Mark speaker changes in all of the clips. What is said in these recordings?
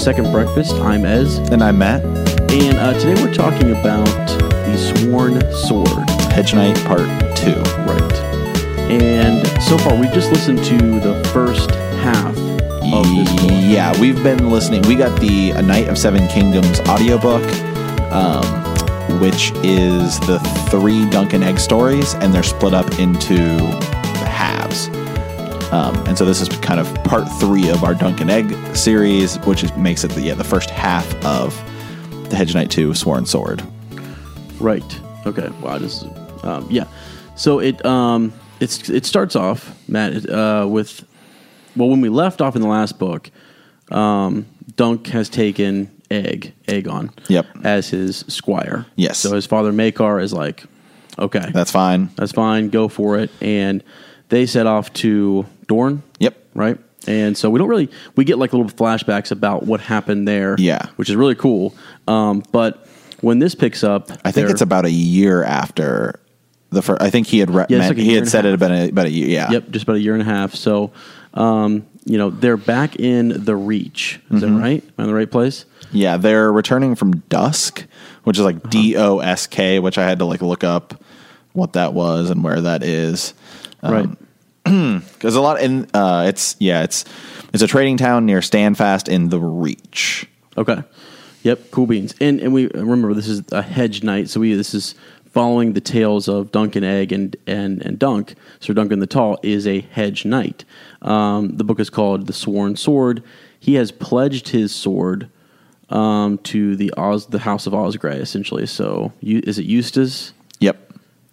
Speaker 1: Second Breakfast. I'm Ez,
Speaker 2: And I'm Matt.
Speaker 1: and uh, today we're talking about the Sworn Sword.
Speaker 2: Hedge Knight Part 2.
Speaker 1: Right. And so far, we've just listened to the first half of this book.
Speaker 2: Yeah, we've been listening. We got the A Knight of Seven Kingdoms audiobook, um, which is the three Duncan Egg stories, and they're split up into. Um, and so this is kind of part three of our Duncan Egg series, which is, makes it the, yeah, the first half of the Hedge Knight 2 Sworn Sword.
Speaker 1: Right. Okay. Wow. This is, um, yeah. So it um it's it starts off Matt uh, with well when we left off in the last book, um, Dunk has taken Egg Aegon
Speaker 2: Yep.
Speaker 1: as his squire.
Speaker 2: Yes.
Speaker 1: So his father Maekar is like, okay,
Speaker 2: That's fine.
Speaker 1: that's fine, go for it, and they set off to Dorne.
Speaker 2: Yep.
Speaker 1: Right. And so we don't really we get like little flashbacks about what happened there.
Speaker 2: Yeah.
Speaker 1: Which is really cool. Um, but when this picks up,
Speaker 2: I think it's about a year after the first. I think he had re-
Speaker 1: Yeah, like
Speaker 2: he had said it about a, about a year. Yeah.
Speaker 1: Yep, just about a year and a half. So, um, you know, they're back in the Reach. Is
Speaker 2: Mm-hmm.
Speaker 1: that right? Am I in the right place?
Speaker 2: Yeah, they're returning from Dusk, which is like
Speaker 1: Uh-huh.
Speaker 2: D O S K, which I had to like look up what that was and where that is.
Speaker 1: right.
Speaker 2: Because a lot in uh, it's yeah, it's it's a trading town near Standfast in the Reach.
Speaker 1: Okay. Yep. Cool beans. And and we remember this is a hedge knight, so we this is following the tales of Duncan Egg and and and Dunk. Sir Duncan the Tall is a hedge knight. Um, the book is called The Sworn Sword. He has pledged his sword um, to the Oz, the House of Osgrey, essentially. So, you, is it Eustace?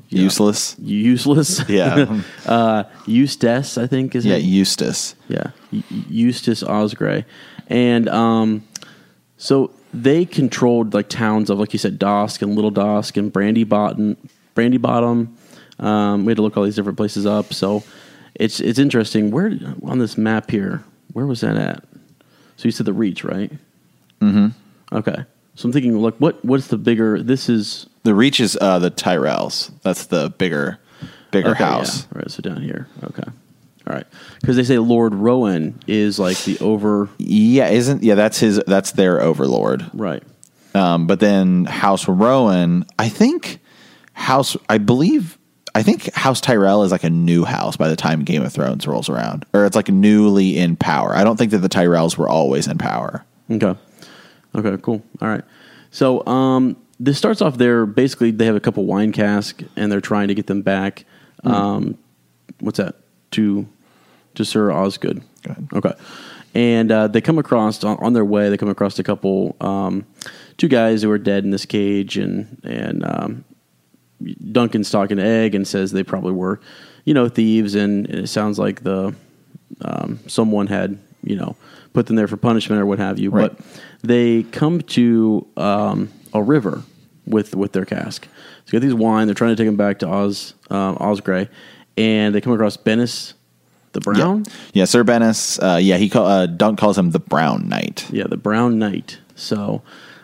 Speaker 2: Yep. Useless.
Speaker 1: Useless.
Speaker 2: Yeah.
Speaker 1: uh, Eustace, I think is it?
Speaker 2: yeah,
Speaker 1: it.
Speaker 2: Eustace.
Speaker 1: Yeah, Eu- Eustace Osgrey, and um, so they controlled like towns of like you said, Dosk and Little Dosk and Brandy Bottom. Brandy Bottom. Um, we had to look all these different places up. So it's it's interesting. Where on this map here? Where was that at? So you said the Reach, right? Mm-hmm. Okay. So I'm thinking, look, what what's the bigger? This is
Speaker 2: The Reach is uh, the Tyrells. That's the bigger bigger
Speaker 1: Okay,
Speaker 2: house.
Speaker 1: Yeah. All right, so down here. Okay. All right. Because they say Lord Rowan is like the over.
Speaker 2: Yeah, isn't yeah, that's his that's their overlord.
Speaker 1: Right.
Speaker 2: Um, but then House Rowan, I think House, I believe, I think House Tyrell is like a new house by the time Game of Thrones rolls around, or it's like newly in power. I don't think that the Tyrells were always in power.
Speaker 1: Okay. Okay, cool. All right. So um, this starts off there. Basically, they have a couple wine casks, and they're trying to get them back. Um, what's that? To to Sir Osgood.
Speaker 2: Go ahead.
Speaker 1: Okay. And uh, they come across on, on their way. They come across a couple, um, two guys who are dead in this cage, and and um, Duncan's talking to Egg and says they probably were, you know, thieves, and it sounds like the um, someone had, you know, put them there for punishment or what have you.
Speaker 2: Right.
Speaker 1: But they come to um, a river with with their cask. So they got these wine. They're trying to take them back to Oz um, Osgrey, and they come across Bennis the Brown.
Speaker 2: Yeah, yeah Sir Bennis, uh, yeah, he call, uh, Dunk calls him the Brown Knight.
Speaker 1: Yeah, the Brown Knight. So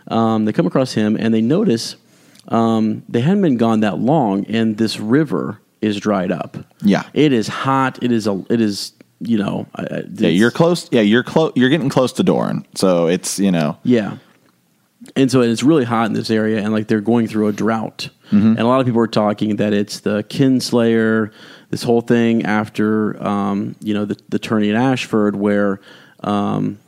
Speaker 1: um, they come across him and they notice um, they hadn't been gone that long, and this river is dried up.
Speaker 2: Yeah.
Speaker 1: it is hot. It is a. It is you know.
Speaker 2: Yeah, you're close. Yeah, you're close. You're getting close to Dorne, so it's you know.
Speaker 1: Yeah. And so it's really hot in this area, and like they're going through a drought. And a lot of people are talking that it's the Kinslayer, this whole thing after, um, you know, the, the tourney in Ashford, where um,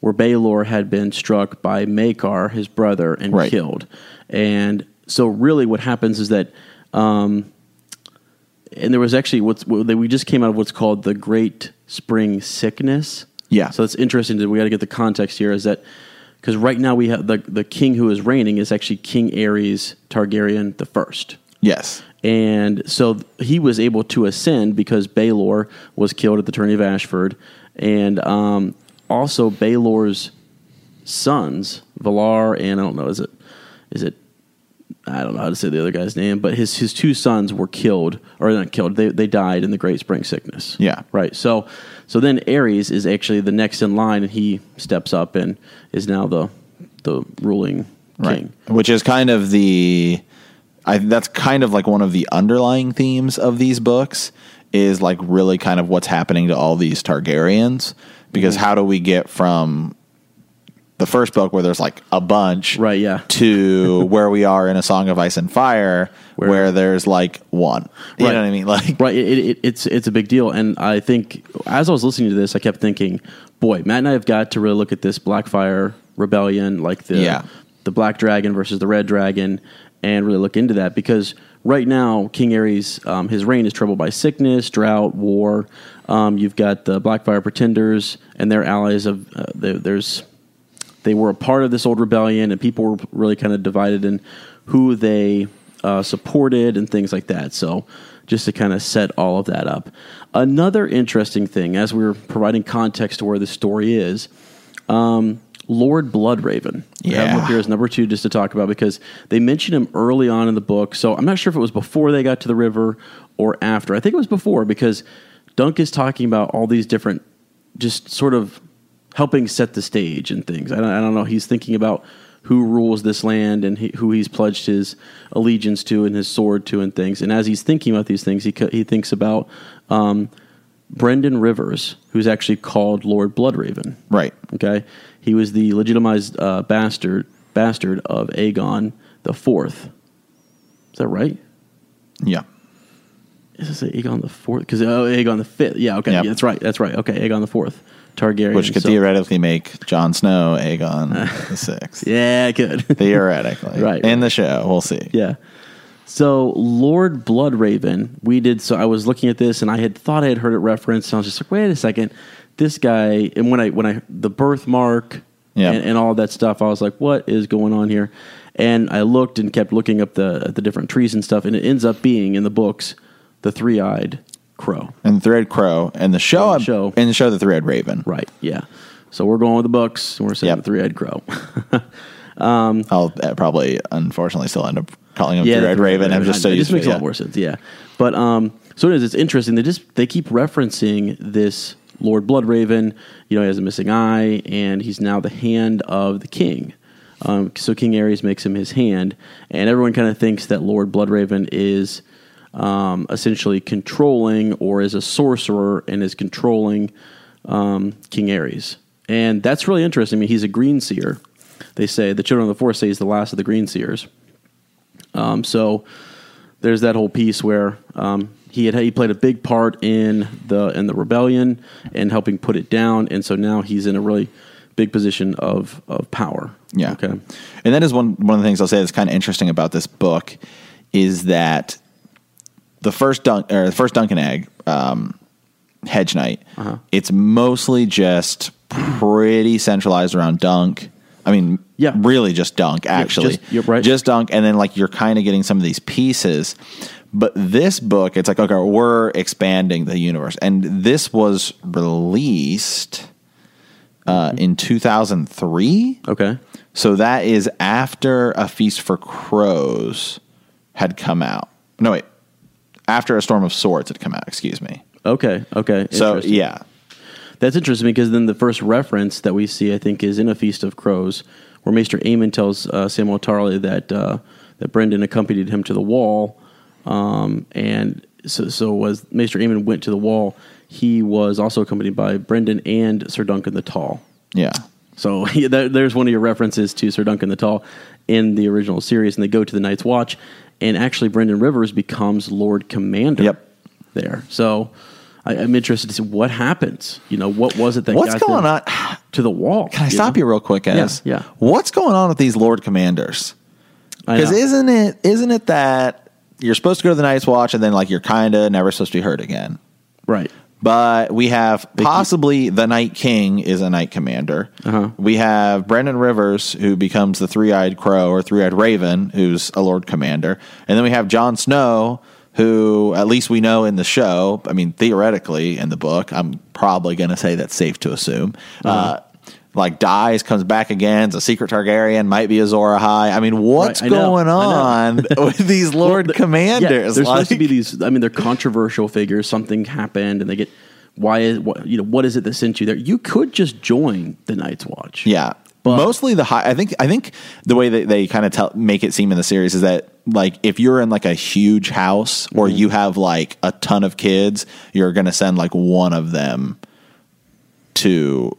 Speaker 1: where Baelor had been struck by Maekar, his brother, and
Speaker 2: Right.
Speaker 1: killed. And so, really, what happens is that, um, and there was actually what's what, we just came out of what's called the Great Spring Sickness.
Speaker 2: Yeah.
Speaker 1: So that's interesting that we got to get the context here. Is that because right now we have the the king who is reigning is actually King Aerys Targaryen the first.
Speaker 2: Yes.
Speaker 1: And so he was able to ascend because Baelor was killed at the tourney of Ashford. And um, also Baelor's sons, Valarr and I don't know, is it is it I don't know how to say the other guy's name, but his his two sons were killed or not killed. They they died in the Great Spring Sickness.
Speaker 2: Yeah.
Speaker 1: Right. So so then Aerys is actually the next in line and he steps up and is now the the ruling king.
Speaker 2: Which is kind of the I that's kind of like one of the underlying themes of these books is like really kind of what's happening to all these Targaryens because
Speaker 1: Mm-hmm.
Speaker 2: how do we get from the first book where there's like a bunch
Speaker 1: Right, yeah.
Speaker 2: to where we are in a Song of Ice and Fire where,
Speaker 1: Where-
Speaker 2: there's like one. You
Speaker 1: Right.
Speaker 2: know what I mean? Like
Speaker 1: Right. It, it, it's it's a big deal, and I think as I was listening to this, I kept thinking, boy, Matt and I have got to really look at this Blackfire rebellion, like the
Speaker 2: Yeah.
Speaker 1: the Black Dragon versus the Red Dragon, and really look into that because right now King Aerys, um, his reign is troubled by sickness, drought, war. Um, you've got the Blackfire Pretenders and their allies of uh, there, there's they were a part of this old rebellion, and people were really kind of divided in who they uh, supported and things like that. So, just to kind of set all of that up. Another interesting thing, as we are providing context to where the story is, um, Lord Bloodraven. We have him
Speaker 2: Yeah.
Speaker 1: up here as number two just to talk about because they mentioned him early on in the book. So I'm not sure if it was before they got to the river or after. I think it was before because Dunk is talking about all these different, just sort of helping set the stage and things. I don't, I don't know. He's thinking about who rules this land and he, who he's pledged his allegiance to and his sword to and things. And as he's thinking about these things, he he thinks about um, Brynden Rivers, who's actually called Lord Bloodraven.
Speaker 2: right.
Speaker 1: Okay, he was the legitimized uh, bastard bastard of Aegon the Fourth. Is that right?
Speaker 2: Yeah.
Speaker 1: Is this Aegon the Fourth? Because oh, Aegon the Fifth. Yeah, okay,
Speaker 2: Yep.
Speaker 1: yeah, that's right. That's right. Okay, Aegon the Fourth, Targaryen.
Speaker 2: Which could
Speaker 1: So-
Speaker 2: theoretically make Jon Snow Aegon the sixth.
Speaker 1: Yeah, good.
Speaker 2: Theoretically.
Speaker 1: Right,
Speaker 2: In the show. We'll see.
Speaker 1: Yeah. So Lord Bloodraven, we did. So I was looking at this, and I had thought I had heard it referenced. And I was just like, wait a second, this guy. And when I when I the birthmark
Speaker 2: Yeah.
Speaker 1: and, and all that stuff, I was like, what is going on here? And I looked and kept looking up the at the different trees and stuff, and it ends up being in the books the three eyed crow.
Speaker 2: And the Three-Eyed Crow. And the show,
Speaker 1: On the show.
Speaker 2: and the show, the Three-Eyed Raven.
Speaker 1: Right. Yeah. So we're going with the books, and we're saying
Speaker 2: Yep.
Speaker 1: the three eyed crow.
Speaker 2: I'll uh, probably, unfortunately, still end up calling him
Speaker 1: the
Speaker 2: Three-Eyed Raven. I'm just so
Speaker 1: it
Speaker 2: used
Speaker 1: just
Speaker 2: to
Speaker 1: makes
Speaker 2: it.
Speaker 1: a
Speaker 2: yeah.
Speaker 1: lot more sense. Yeah, but um, so it is. It's interesting. They just they keep referencing this Lord Bloodraven. You know, he has a missing eye, and he's now the hand of the king. Um, so King Aerys makes him his hand, and everyone kind of thinks that Lord Bloodraven is um, essentially controlling, or is a sorcerer and is controlling um, King Aerys, and that's really interesting. I mean, he's a green seer. They say the children of the forest say he's the last of the green seers. Um, so there's that whole piece where um, he had he played a big part in the in the rebellion and helping put it down, and so now he's in a really big position of of power.
Speaker 2: Yeah.
Speaker 1: Okay.
Speaker 2: And that is one one of the things I'll say that's kind of interesting about this book is that the first dunk or the first Duncan egg, um, Hedge Knight,
Speaker 1: Uh-huh.
Speaker 2: it's mostly just pretty centralized around Dunk. I mean,
Speaker 1: Yeah.
Speaker 2: really just Dunk actually.
Speaker 1: just- you're right.
Speaker 2: Just Dunk, and then like you're kind of getting some of these pieces. But this book, it's like okay, we're expanding the universe, and this was released uh, in 2003.
Speaker 1: Okay.
Speaker 2: So that is after A Feast for Crows had come out. No, wait. After A Storm of Swords had come out, excuse me.
Speaker 1: Okay. Okay.
Speaker 2: So, yeah.
Speaker 1: That's interesting because then the first reference that we see, I think, is in a Feast of Crows, where Maester Aemon tells uh, Samuel Tarly that uh, that Brynden accompanied him to the wall, um, and so so as Maester Aemon went to the wall, he was also accompanied by Brynden and Sir Duncan the Tall.
Speaker 2: Yeah.
Speaker 1: So yeah, there, there's one of your references to Sir Duncan the Tall in the original series, and they go to the Night's Watch, and actually Brynden Rivers becomes Lord Commander.
Speaker 2: Yep.
Speaker 1: There. So I, I'm interested to see what happens. You know, what was it that
Speaker 2: What's going on?
Speaker 1: to the wall?
Speaker 2: Can I stop you real quick, guys?
Speaker 1: Yeah, yeah.
Speaker 2: What's going on with these Lord Commanders? Because isn't it isn't it that you're supposed to go to the Night's Watch and then like you're kind of never supposed to be heard again?
Speaker 1: right.
Speaker 2: But we have possibly the Night King is a Night Commander.
Speaker 1: Uh-huh.
Speaker 2: We have Brandon Rivers, who becomes the Three Eyed Crow or Three Eyed Raven, who's a Lord Commander. And then we have Jon Snow, who at least we know in the show, I mean, theoretically in the book, I'm probably going to say that's safe to assume. uh like dies, comes back again. It's a secret Targaryen, might be Azor Ahai. I mean, what's
Speaker 1: Right, I
Speaker 2: going
Speaker 1: I
Speaker 2: on with these Lord
Speaker 1: the-
Speaker 2: Commanders?
Speaker 1: Yeah, there's supposed to be these. I mean, they're controversial figures. Something happened, and they get why is what you know what is it that sent you there? You could just join the Night's Watch.
Speaker 2: Yeah.
Speaker 1: But-
Speaker 2: Mostly the high. I think. I think the way that they kind of tell make it seem in the series is that like if you're in like a huge house or
Speaker 1: Mm-hmm.
Speaker 2: you have like a ton of kids, you're going to send like one of them to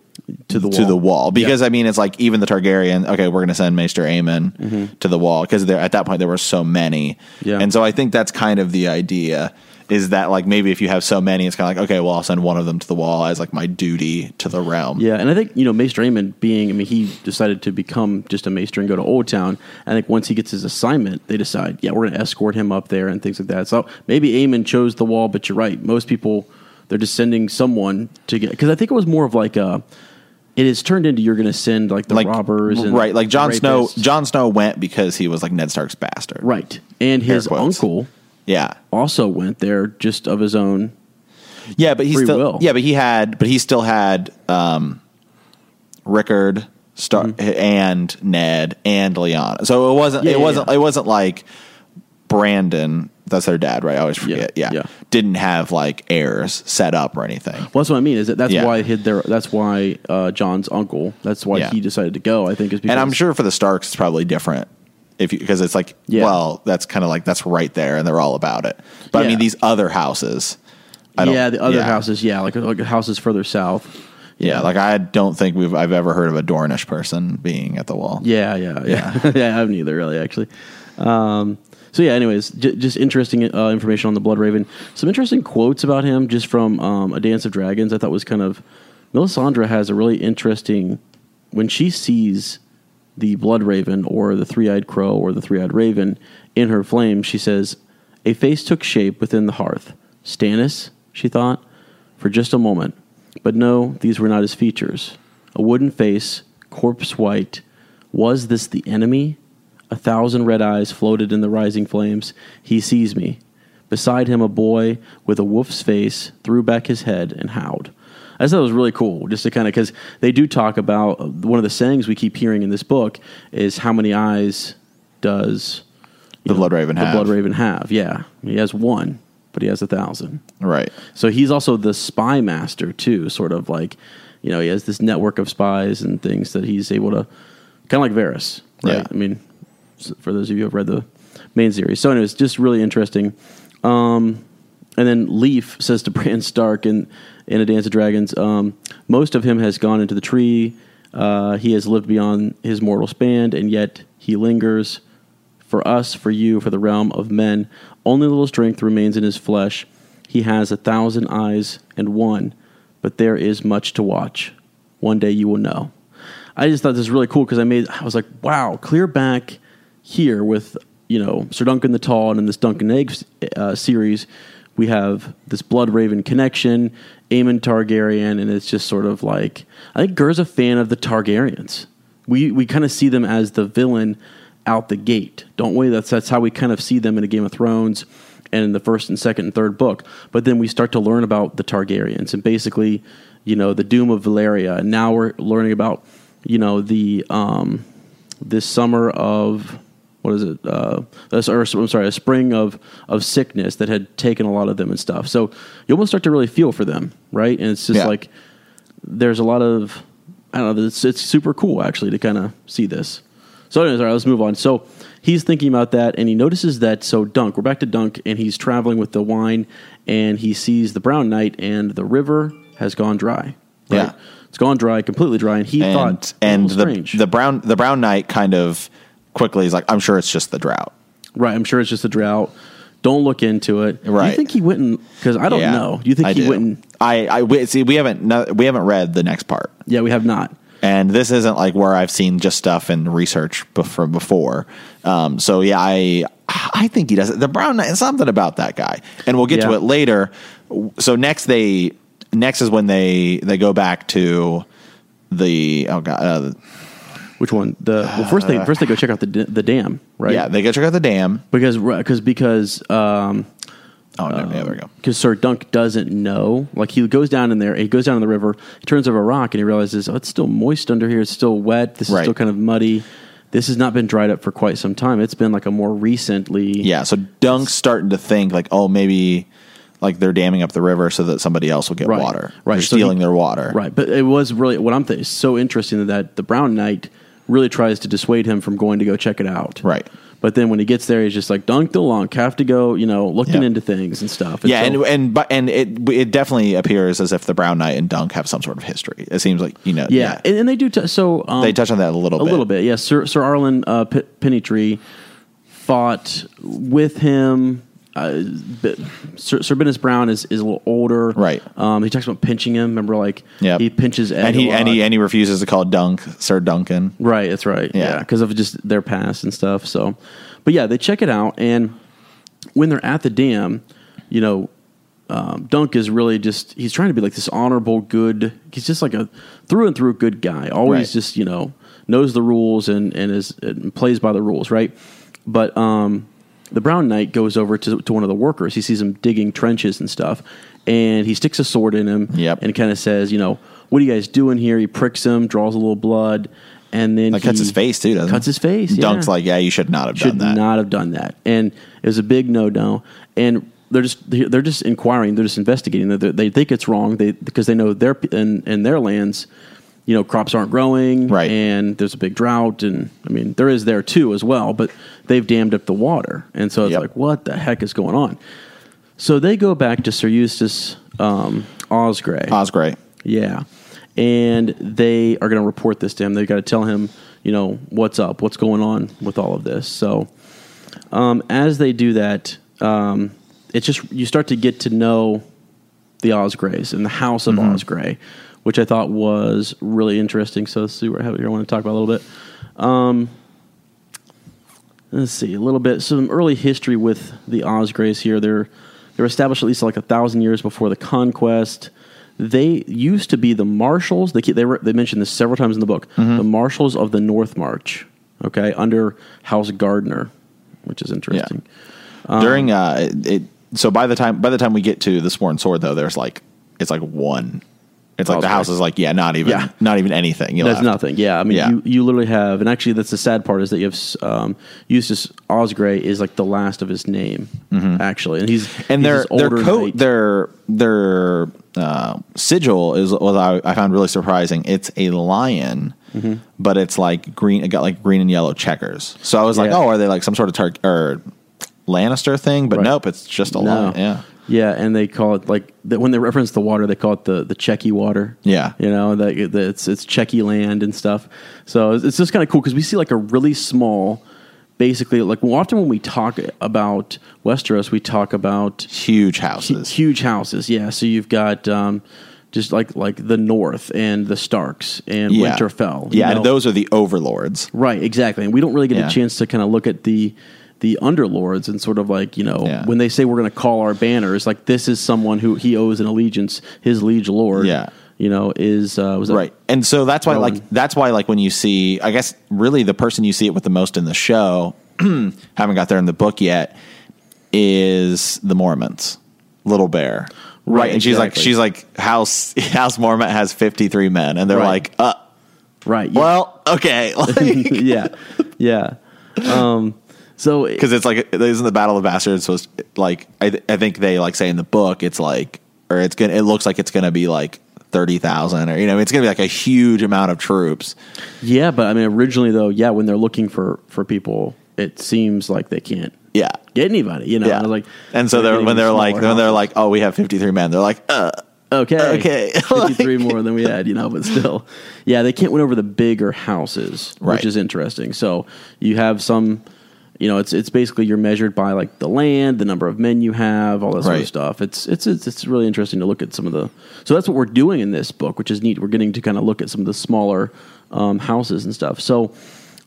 Speaker 1: To the
Speaker 2: to
Speaker 1: wall.
Speaker 2: the wall because I mean it's like even the Targaryen. Okay, we're going to send Maester Aemon to the wall because there at that point there were so many.
Speaker 1: Mm-hmm. Yeah.
Speaker 2: and so I think that's kind of the idea. Is that like maybe if you have so many, it's kind of like okay, well I'll send one of them to the wall as like my duty to the realm.
Speaker 1: Yeah, and I think you know Maester Aemon being. I mean, he decided to become just a Maester and go to Old Town. I think once he gets his assignment, they decide, yeah, we're going to escort him up there and things like that. So maybe Aemon chose the wall, but you're right. Most people they're just sending someone to get because I think it was more of like a. It has turned into you're going to send like the
Speaker 2: like
Speaker 1: robbers, and
Speaker 2: right? Like Jon Snow. Jon Snow went because he was like Ned Stark's bastard,
Speaker 1: right? And his uncle
Speaker 2: Yeah,
Speaker 1: also went there just of his own.
Speaker 2: yeah, but he
Speaker 1: Free
Speaker 2: still,
Speaker 1: will.
Speaker 2: yeah, but he had, but he still had um, Rickard, Star,
Speaker 1: Mm-hmm.
Speaker 2: and Ned and Lyanna. So it wasn't,
Speaker 1: Yeah,
Speaker 2: it
Speaker 1: yeah,
Speaker 2: wasn't,
Speaker 1: yeah.
Speaker 2: it wasn't like Brandon. That's their dad, right? I always forget.
Speaker 1: Yeah,
Speaker 2: Yeah,
Speaker 1: yeah.
Speaker 2: didn't have like heirs set up or anything.
Speaker 1: Well, that's what I mean. Is that that's
Speaker 2: Yeah.
Speaker 1: why hid their. That's why uh, Jon's uncle. That's why he decided to go. I think is because
Speaker 2: And I'm sure for the Starks, it's probably different. If because it's like, well, that's kind of like that's right there, and they're all about it. But I mean, these other houses, I don't-
Speaker 1: yeah, the other houses, yeah, like like houses further south.
Speaker 2: Yeah, like I don't think we've I've ever heard of a Dornish person being at the wall.
Speaker 1: Yeah, yeah, yeah. Yeah, I haven't either, really, actually. Um, so yeah, anyways, j- just interesting uh, information on the Blood Raven. Some interesting quotes about him, just from um, A Dance of Dragons. I thought was kind of Melisandre has a really interesting when she sees the Blood Raven or the Three Eyed Crow or the Three Eyed Raven in her flame. She says, "A face took shape within the hearth. Stannis," she thought, for just a moment. But no, these were not his features. A wooden face, corpse white. Was this the enemy? A thousand red eyes floated in the rising flames. He sees me. Beside him, a boy with a wolf's face threw back his head and howled. I thought it was really cool, just to kind of because they do talk about one of the sayings we keep hearing in this book is how many eyes does
Speaker 2: The Blood Raven
Speaker 1: the
Speaker 2: have.
Speaker 1: Blood Raven have? Yeah, he has one, but he has a thousand.
Speaker 2: Right.
Speaker 1: So he's also the spy master too, sort of like, you know, he has this network of spies and things that he's able to, kind of like Varys, right?
Speaker 2: Yeah.
Speaker 1: I mean, for those of you who have read the main series. So anyways, just really interesting. Um, and then Leaf says to Bran Stark in in A Dance of Dragons, um, most of him has gone into the tree. Uh, he has lived beyond his mortal span, and yet he lingers. For us, for you, for the realm of men, only a little strength remains in his flesh. He has a thousand eyes and one, but there is much to watch. One day you will know. I just thought this was really cool because I made I was like, wow, clear back here with you know Sir Duncan the Tall and in this Duncan Egg uh, series, we have this Blood Raven connection, Aemon Targaryen, and it's just sort of like I think Gur's a fan of the Targaryens. We we kind of see them as the villain out the gate, don't we? That's that's how we kind of see them in a Game of Thrones and in the first and second and third book. But then we start to learn about the Targaryens and basically, you know, the doom of Valyria. And now we're learning about, you know, the um, this summer of what is it? Uh, or, I'm sorry, a spring of of sickness that had taken a lot of them and stuff. So you almost start to really feel for them, right? And it's just
Speaker 2: Yeah.
Speaker 1: like there's a lot of I don't know. It's, it's super cool actually to kind of see this. So, anyways, all right, let's move on. So he's thinking about that, and he notices that. So Dunk, we're back to Dunk, and he's traveling with the wine, and he sees the Brown Knight, and the river has gone dry. Right?
Speaker 2: Yeah.
Speaker 1: it's gone dry, completely dry, and he
Speaker 2: And
Speaker 1: thought,
Speaker 2: and the
Speaker 1: strange.
Speaker 2: the brown the brown knight kind of quickly he's like, I'm sure it's just the drought.
Speaker 1: right? I'm sure it's just a drought. Don't look into it. Do you think he went and because I don't
Speaker 2: Yeah,
Speaker 1: know. Do you think
Speaker 2: I
Speaker 1: he
Speaker 2: do.
Speaker 1: went and
Speaker 2: I I we, see we haven't no, we haven't read the next part.
Speaker 1: yeah? We have not.
Speaker 2: and this isn't like where I've seen just stuff and research bef- from before. Um, so yeah, I I think he does it. The Brown Knight, something about that guy, and we'll get to it later. So next they next is when they they go back to the oh god uh,
Speaker 1: Which one? The well, first they first they go check out the d- the dam, right?
Speaker 2: yeah they go check out the dam.
Speaker 1: because because because um
Speaker 2: Oh no, yeah, there we go.
Speaker 1: because Sir Dunk doesn't know. Like he goes down in there, he goes down in the river, he turns over a rock, and he realizes, oh, it's still moist under here. It's still wet. This is
Speaker 2: Right.
Speaker 1: still kind of muddy. This has not been dried up for quite some time. It's been like a more recently.
Speaker 2: Yeah, so Dunk's starting to think like, oh, maybe like they're damming up the river so that somebody else will get
Speaker 1: Right,
Speaker 2: water.
Speaker 1: right.
Speaker 2: They're
Speaker 1: So he-
Speaker 2: stealing their water.
Speaker 1: Right, but it was really what I'm thinking so interesting that the Brown Knight really tries to dissuade him from going to go check it out.
Speaker 2: Right.
Speaker 1: But then when he gets there, he's just like, "Dunk the lunk, have to go, you know, looking
Speaker 2: Yep.
Speaker 1: into things and stuff."
Speaker 2: Yeah,
Speaker 1: so-
Speaker 2: and and but and it it definitely appears as if the Brown Knight and Dunk have some sort of history. It seems like you know.
Speaker 1: yeah, And, and they do. T- so um,
Speaker 2: they touch on that a little
Speaker 1: a
Speaker 2: bit.
Speaker 1: little bit. Yeah, Sir Sir Arlen uh, P- Pennytree fought with him. Uh, Sir, Sir Bennis Brown is, is a little older,
Speaker 2: Right.
Speaker 1: Um, he talks about pinching him. Remember, like he pinches Ed
Speaker 2: and he and he and he refuses to call Dunk Sir Duncan.
Speaker 1: Right, that's right.
Speaker 2: Yeah.
Speaker 1: Yeah, because of just their past and stuff. So, but yeah, they check it out, and when they're at the dam, you know, um, Dunk is really just he's trying to be like this honorable, good. He's just like a through and through good guy. Always
Speaker 2: Right.
Speaker 1: just you know knows the rules and and is and plays by the rules, right? But um, the Brown Knight goes over to to one of the workers. He sees him digging trenches and stuff, and he sticks a sword in him.
Speaker 2: Yep.
Speaker 1: and kind of says, you know, what are you guys doing here? He pricks him, draws a little blood. And then
Speaker 2: Like cuts his face too, doesn't
Speaker 1: cuts
Speaker 2: he?
Speaker 1: his face.
Speaker 2: Dunk's like, yeah, you should not have
Speaker 1: should
Speaker 2: done that.
Speaker 1: not have done that, and it was a big no no. And they're just they're just inquiring, they're just investigating. They, they think it's wrong, they because they know their in, in their lands, you know, crops aren't growing,
Speaker 2: Right.
Speaker 1: And there's a big drought, and I mean there is there too as well, but they've dammed up the water, and so it's
Speaker 2: Yep.
Speaker 1: like what the heck is going on? So they go back to Sir Eustace um, Osgrey.
Speaker 2: Osgrey.
Speaker 1: Yeah. And they are going to report this to him. They've got to tell him, you know, what's up, what's going on with all of this. So, um, as they do that, um, it's just you start to get to know the Osgreys and the House of Osgrey, which I thought was really interesting. So, let's see what I have here. I want to talk about a little bit. Um, let's see a little bit some early history with the Osgreys here. They're they were established at least like a thousand years before the conquest. They used to be the marshals. They they were, they mentioned this several times in the book. The marshals of the North March. Okay, under House Gardner, which is interesting.
Speaker 2: During uh, it, so by the time by the time we get to the Sworn Sword though, there's like it's like one. It's like the house is like yeah, not even
Speaker 1: Yeah.
Speaker 2: not even anything. You
Speaker 1: That's
Speaker 2: left.
Speaker 1: nothing. Yeah, I mean,
Speaker 2: Yeah.
Speaker 1: you, you literally have, and actually, that's the sad part is that you have um, Eustace Osgrey is like the last of his name, actually, and he's
Speaker 2: Mm-hmm. and
Speaker 1: he's
Speaker 2: their their
Speaker 1: older
Speaker 2: coat
Speaker 1: knight.
Speaker 2: their their uh, sigil is what I, I found really surprising. It's a lion,
Speaker 1: Mm-hmm.
Speaker 2: but it's like green. It got like green and yellow checkers. So I was like,
Speaker 1: Yeah.
Speaker 2: oh, are they like some sort of Tar- or Lannister thing? But
Speaker 1: Right.
Speaker 2: nope, it's just a lion. Yeah,
Speaker 1: Yeah, and they call it like the, when they reference the water, they call it the the Chequy water.
Speaker 2: Yeah.
Speaker 1: you know that it's it's Chequy land and stuff. So it's, it's just kind of cool because we see like a really small, basically like well, often when we talk about Westeros, we talk about
Speaker 2: huge
Speaker 1: hu-
Speaker 2: houses.
Speaker 1: huge houses. Yeah, so you've got. Um, just like like the North and the Starks and
Speaker 2: yeah.
Speaker 1: Winterfell,
Speaker 2: Yeah,
Speaker 1: know?
Speaker 2: and those are the overlords.
Speaker 1: Right, exactly. And we don't really get
Speaker 2: Yeah.
Speaker 1: a chance to kind of look at the the underlords and sort of like, you know,
Speaker 2: Yeah.
Speaker 1: when they say we're going to call our banners, like this is someone who he owes an allegiance, his liege lord.
Speaker 2: Yeah.
Speaker 1: You know, is uh was that
Speaker 2: right and so that's why
Speaker 1: Rowan.
Speaker 2: like that's why like when you see i guess really the person you see it with the most in the show haven't got there in the book yet is the Mormonts little bear right,
Speaker 1: Right,
Speaker 2: and she's like she's like house house Mormont has 53 men and they're
Speaker 1: Right.
Speaker 2: like uh
Speaker 1: Right. Yeah.
Speaker 2: well okay
Speaker 1: yeah. Yeah. Um so
Speaker 2: because it's like isn't the battle of bastards was like I, th- I think they like say in the book it's like or it's gonna it looks like it's gonna be like 30,000 or you know it's gonna be like a huge amount of troops
Speaker 1: yeah, but I mean originally though, yeah, when they're looking for for people, it seems like they can't
Speaker 2: yeah
Speaker 1: get anybody, you know.
Speaker 2: Yeah,
Speaker 1: And like
Speaker 2: and so they're when they're like when they're like, oh, we have fifty three men. They're like, uh,
Speaker 1: Okay.
Speaker 2: Okay.
Speaker 1: 53 more than we had, you know, but still. Yeah, they can't win over the bigger houses,
Speaker 2: Right.
Speaker 1: which is interesting. So you have some, you know, it's it's basically you're measured by like the land, the number of men you have, all that sort of stuff. It's, it's it's it's really interesting to look at some of the. So that's what we're doing in this book, which is neat. We're getting to kind of look at some of the smaller um, houses and stuff. So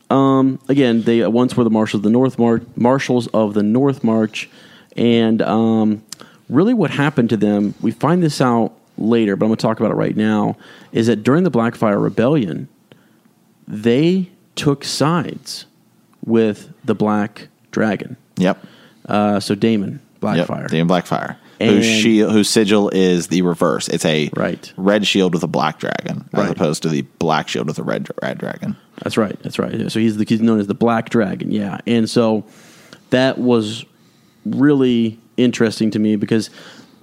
Speaker 1: um, again, they uh, once were the marshals of the North Mar- marshals of the North March, and um, really what happened to them. We find this out later, but I'm going to talk about it right now. Is that during the Blackfire Rebellion, they took sides with the Black Dragon.
Speaker 2: Yep.
Speaker 1: Uh, so Daemon
Speaker 2: Yep.
Speaker 1: Blackfire.
Speaker 2: Daemon Blackfire.
Speaker 1: And-
Speaker 2: whose shield, whose sigil is the reverse. It's a
Speaker 1: Right.
Speaker 2: red shield with a black dragon, as
Speaker 1: Right.
Speaker 2: opposed to the black shield with a red red dragon.
Speaker 1: That's right. That's right. So he's the, he's known as the Black Dragon. Yeah, and so that was really interesting to me because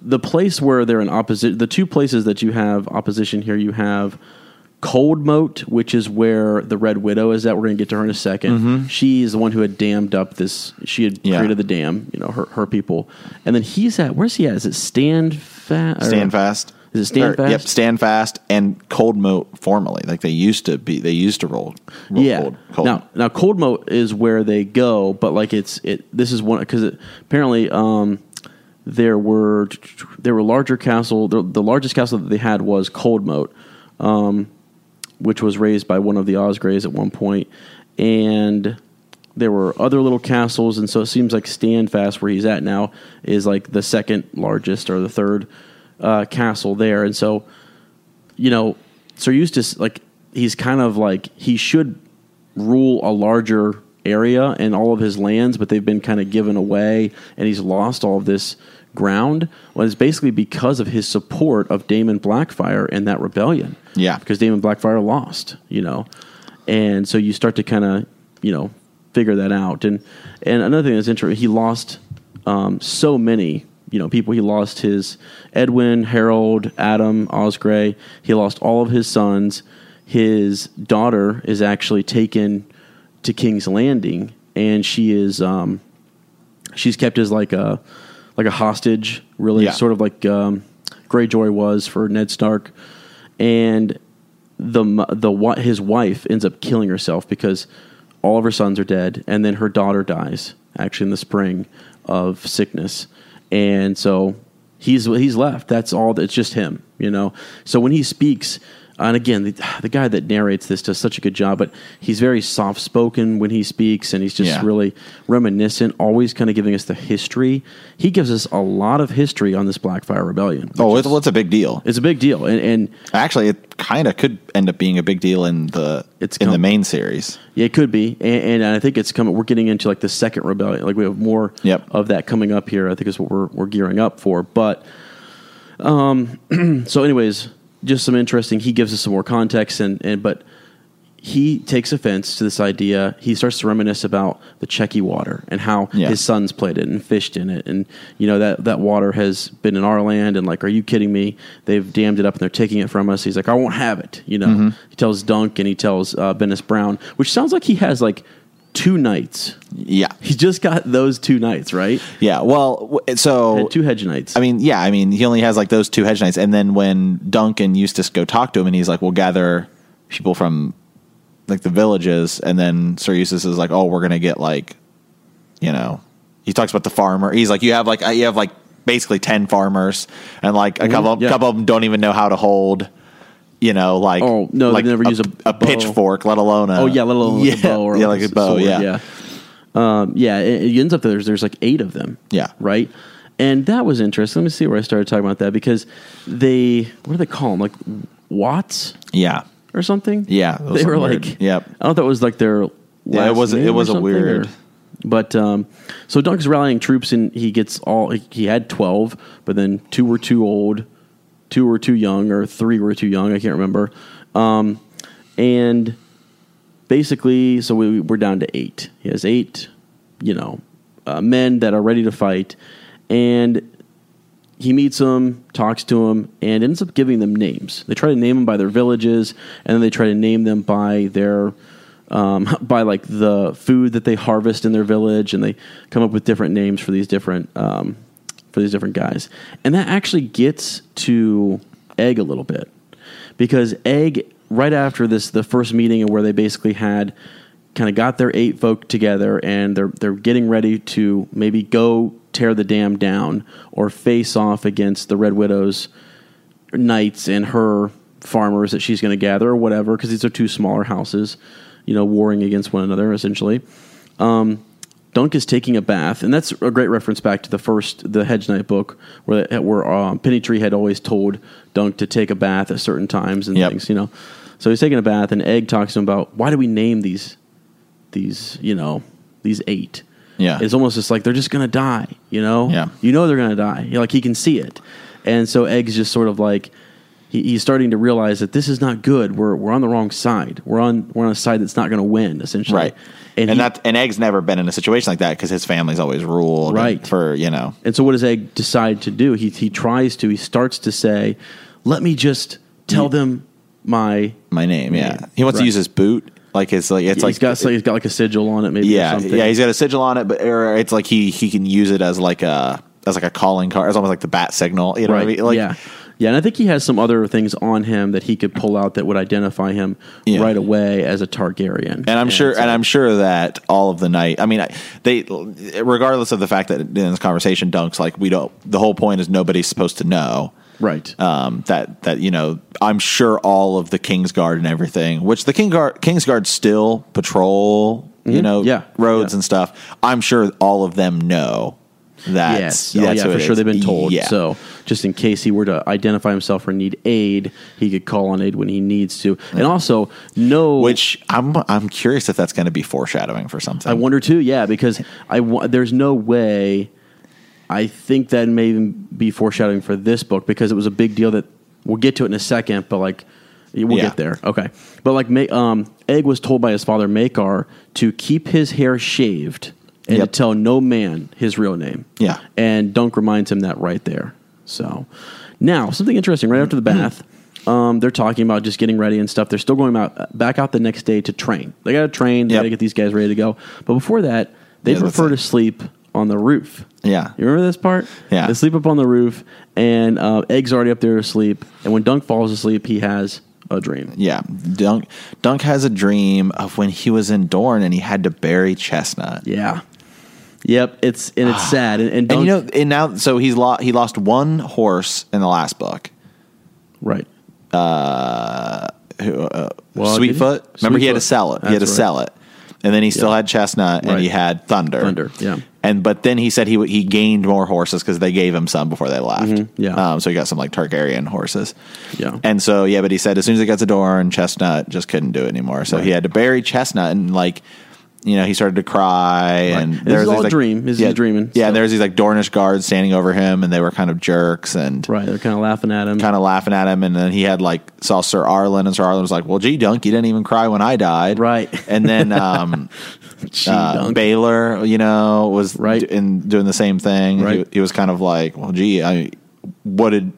Speaker 1: the place where they're in opposition, the two places that you have opposition here, you have Cold Moat, which is where the Red Widow is at. We're going to get to her in a 2nd She's the one who had dammed up this. She had
Speaker 2: Yeah.
Speaker 1: created the dam. You know, her her people, and then he's at. Where's he at? Is it Stand Fast?
Speaker 2: Stand fast.
Speaker 1: Is it Stand
Speaker 2: Or- Yep, stand fast and cold moat formerly. Like they used to be. They used to roll. roll
Speaker 1: yeah.
Speaker 2: Cold, cold.
Speaker 1: Now, now cold moat is where they go, but like it's it. This is one because apparently um, there were there were larger castle. The, the largest castle that they had was cold moat, um, which was raised by one of the Osgreys at one point, and there were other little castles, and so it seems like Standfast, where he's at now, is like the second largest or the third uh, castle there, and so you know, Sir Eustace, like he's kind of like he should rule a larger area and all of his lands, but they've been kind of given away, and he's lost all of this ground. was basically because of his support of Daemon Blackfire and that rebellion.
Speaker 2: Yeah.
Speaker 1: because Daemon Blackfire lost, you know, and so you start to kind of, you know, figure that out. And and another thing that's interesting, he lost um, so many. You know, people. He lost his Edwin, Harold, Adam, Osgrey. He lost all of his sons. His daughter is actually taken to King's Landing, and she is um, she's kept as like a like a hostage, really,
Speaker 2: Yeah.
Speaker 1: sort of like um, Greyjoy was for Ned Stark, and the the his wife ends up killing herself because all of her sons are dead, and then her daughter dies actually in the spring of sickness, and so he's he's left. That's all. It's just him, you know. So when he speaks. And again, the, the guy that narrates this does such a good job, but he's very soft spoken when he speaks, and he's just
Speaker 2: Yeah.
Speaker 1: really reminiscent, always kind of giving us the history. He gives us a lot of history on this Blackfire Rebellion.
Speaker 2: oh,
Speaker 1: is-
Speaker 2: it's, well, it's a big deal.
Speaker 1: it's a big deal, and, and
Speaker 2: Actually, it kind of could end up being a big deal in the
Speaker 1: It's
Speaker 2: in the main series.
Speaker 1: Yeah, it could be, and, and I think it's coming. We're getting into like the second rebellion. Like we have more
Speaker 2: Yep.
Speaker 1: of that coming up here. I think is what we're we're gearing up for. But, um, so anyways, just some interesting. He gives us some more context, and and but he takes offense to this idea. He starts to reminisce about the Chequy water and how
Speaker 2: Yeah.
Speaker 1: his sons played it and fished in it, and you know that that water has been in our land. And like, are you kidding me? They've dammed it up and they're taking it from us. He's like, I won't have it. You know,
Speaker 2: Mm-hmm.
Speaker 1: he tells Dunk and he tells uh, Bennis Brown, which sounds like he has like two knights.
Speaker 2: Yeah,
Speaker 1: He's just got those two knights, right?
Speaker 2: yeah. Well, w- so
Speaker 1: Had two hedge knights.
Speaker 2: I mean, yeah, I mean, he only has like those two hedge knights, and then when Dunk and Eustace go talk to him, and he's like, "We'll gather people from like the villages," and then Sir Eustace is like, "Oh, we're gonna get like, you know," he talks about the farmer. He's like, "You have like uh, you have like basically ten farmers, and like a mm-hmm. couple
Speaker 1: yeah.
Speaker 2: couple of them don't even know how to hold." You know, like
Speaker 1: Oh, no, they
Speaker 2: like
Speaker 1: never use a
Speaker 2: a
Speaker 1: bow.
Speaker 2: pitchfach, let alone a
Speaker 1: oh yeah, let alone
Speaker 2: yeah,
Speaker 1: a bow or
Speaker 2: yeah,
Speaker 1: like, a
Speaker 2: a bow,
Speaker 1: sword,
Speaker 2: yeah,
Speaker 1: yeah. Um, yeah, it, it ends up there's there's like eight of them.
Speaker 2: Yeah.
Speaker 1: right. And that was interesting. Let me see where I started talking about that because they what do they call them like watts
Speaker 2: yeah.
Speaker 1: or something?
Speaker 2: Yeah,
Speaker 1: they were
Speaker 2: weird.
Speaker 1: like
Speaker 2: Yep.
Speaker 1: I don't know it was like their
Speaker 2: Yeah, it was- it was a weird-
Speaker 1: or- but um, so Dunk's rallying troops and he gets all he, he had twelve, but then two were too old, two were too young, or three were too young. I can't remember. Um, and basically, so we, we're down to eight. He has eight, you know, uh, men that are ready to fight, and he meets them, talks to them, and ends up giving them names. They try to name them by their villages, and then they try to name them by their um, by like the food that they harvest in their village, and they come up with different names for these different um, for these different guys. And that actually gets to Egg a little bit because Egg right after this the first meeting where they basically had kind of got their eight folk together and they're they're getting ready to maybe go tear the dam down or face off against the Red Widows knights and her farmers that she's going to gather or whatever because these are two smaller houses, you know, warring against one another essentially. Um, Dunk is taking a bath, and that's a great reference back to the first the Hedge Knight book, where where um, Pennytree had always told Dunk to take a bath at certain times and
Speaker 2: Yep.
Speaker 1: things, you know. So he's taking a bath, and Egg talks to him about why do we name these these you know these eight.
Speaker 2: Yeah.
Speaker 1: it's almost just like they're just gonna die, you know.
Speaker 2: Yeah.
Speaker 1: you know they're gonna die. You're like he can see it, and so Egg's just sort of like he, he's starting to realize that this is not good. We're we're on the wrong side. We're on we're on a side that's not going to win essentially.
Speaker 2: Right. And,
Speaker 1: he-
Speaker 2: that and Egg's never been in a situation like that because his family's always ruled
Speaker 1: Right.
Speaker 2: for you know
Speaker 1: And so, what does Egg decide to do? He he tries to. He starts to say, "Let me just tell them my."
Speaker 2: my name. Yeah,
Speaker 1: Name.
Speaker 2: he wants to use his boot. Like it's like it's
Speaker 1: he's
Speaker 2: like
Speaker 1: got so he's got like a sigil on it, maybe. or
Speaker 2: yeah
Speaker 1: something.
Speaker 2: yeah he's got a sigil on it, but or it's like he he can use it as like a as like a calling card. It's almost like the bat signal. You know
Speaker 1: right.
Speaker 2: what I mean? Like
Speaker 1: yeah, yeah. And I think he has some other things on him that he could pull out that would identify him
Speaker 2: Yeah.
Speaker 1: right away as a Targaryen.
Speaker 2: And I'm sure,
Speaker 1: so-
Speaker 2: and I'm sure that all of the night. I mean, I, they, regardless of the fact that in this conversation, Dunk's like we don't. The whole point is nobody's supposed to know.
Speaker 1: right.
Speaker 2: Um, that that you know, I'm sure all of the Kingsguard and everything, which the Kingsguard Kingsguard still patrol, you know,
Speaker 1: Mm-hmm. Yeah.
Speaker 2: roads
Speaker 1: Yeah.
Speaker 2: and stuff. I'm sure all of them know that.
Speaker 1: yes. Oh, yeah, for sure they've been told.
Speaker 2: Yeah.
Speaker 1: So just in case he were to identify himself or need aid, he could call on aid when he needs to. And also know
Speaker 2: which I'm I'm curious if that's going to be foreshadowing for something.
Speaker 1: I wonder too, yeah, because I there's no way. I think that may even be foreshadowing for this book because it was a big deal that we'll get to it in a second, but like we'll
Speaker 2: Yeah.
Speaker 1: get there. Okay, but like um, Egg was told by his father Maekar to keep his hair shaved and
Speaker 2: Yep.
Speaker 1: to tell no man his real name.
Speaker 2: Yeah.
Speaker 1: and Dunk reminds him that right there. So now something interesting. Right after the bath. Um, they're talking about just getting ready and stuff. They're still going out back out the next day to train. They got to train. They
Speaker 2: Yep.
Speaker 1: got to get these guys ready to go. But before that, they
Speaker 2: Yeah, that's
Speaker 1: prefer
Speaker 2: it.
Speaker 1: to sleep on the roof.
Speaker 2: Yeah.
Speaker 1: You remember this part?
Speaker 2: Yeah.
Speaker 1: They sleep up on the roof, and uh, Egg's already up there asleep. And when Dunk falls asleep, he has a dream.
Speaker 2: Yeah, Dunk Dunk has a dream of when he was in Dorne and he had to bury Chestnut.
Speaker 1: Yeah. Yep. It's and it's sad. And, and,
Speaker 2: And you know, and now so he's lo- he lost one horse in the last book.
Speaker 1: right?
Speaker 2: Who, uh,
Speaker 1: Well,
Speaker 2: Sweetfoot. Remember, he had to
Speaker 1: Sweetfoot.
Speaker 2: sell it. He had to
Speaker 1: That's right.
Speaker 2: sell it, and then he still
Speaker 1: Yeah.
Speaker 2: had Chestnut and
Speaker 1: Right.
Speaker 2: he had Thunder.
Speaker 1: Thunder, yeah.
Speaker 2: And but then he said he he gained more horses because they gave him some before they left.
Speaker 1: Mm-hmm. yeah.
Speaker 2: Um, so he got some like Targaryen horses.
Speaker 1: Yeah.
Speaker 2: And so yeah, but he said as soon as he got to Dorne, Chestnut just couldn't do it anymore. So he had to bury Chestnut and like. You know, he started to cry, and
Speaker 1: This
Speaker 2: there was
Speaker 1: all
Speaker 2: these, like-
Speaker 1: dream. Is
Speaker 2: yeah,
Speaker 1: dreaming,
Speaker 2: Yeah,
Speaker 1: so-
Speaker 2: and there was these like Dornish guards standing over him, and they were kind of jerks, and
Speaker 1: Right. They're kind of laughing at him.
Speaker 2: kind of laughing at him, and then he had like saw Sir Arlen, and Sir Arlen was like, "Well, gee, Dunk, you didn't even cry when I died,
Speaker 1: Right.
Speaker 2: And then um, uh, Baelor, you know, was
Speaker 1: Right.
Speaker 2: d- in doing the same thing.
Speaker 1: Right.
Speaker 2: He, he was kind of like, "Well, gee, I what did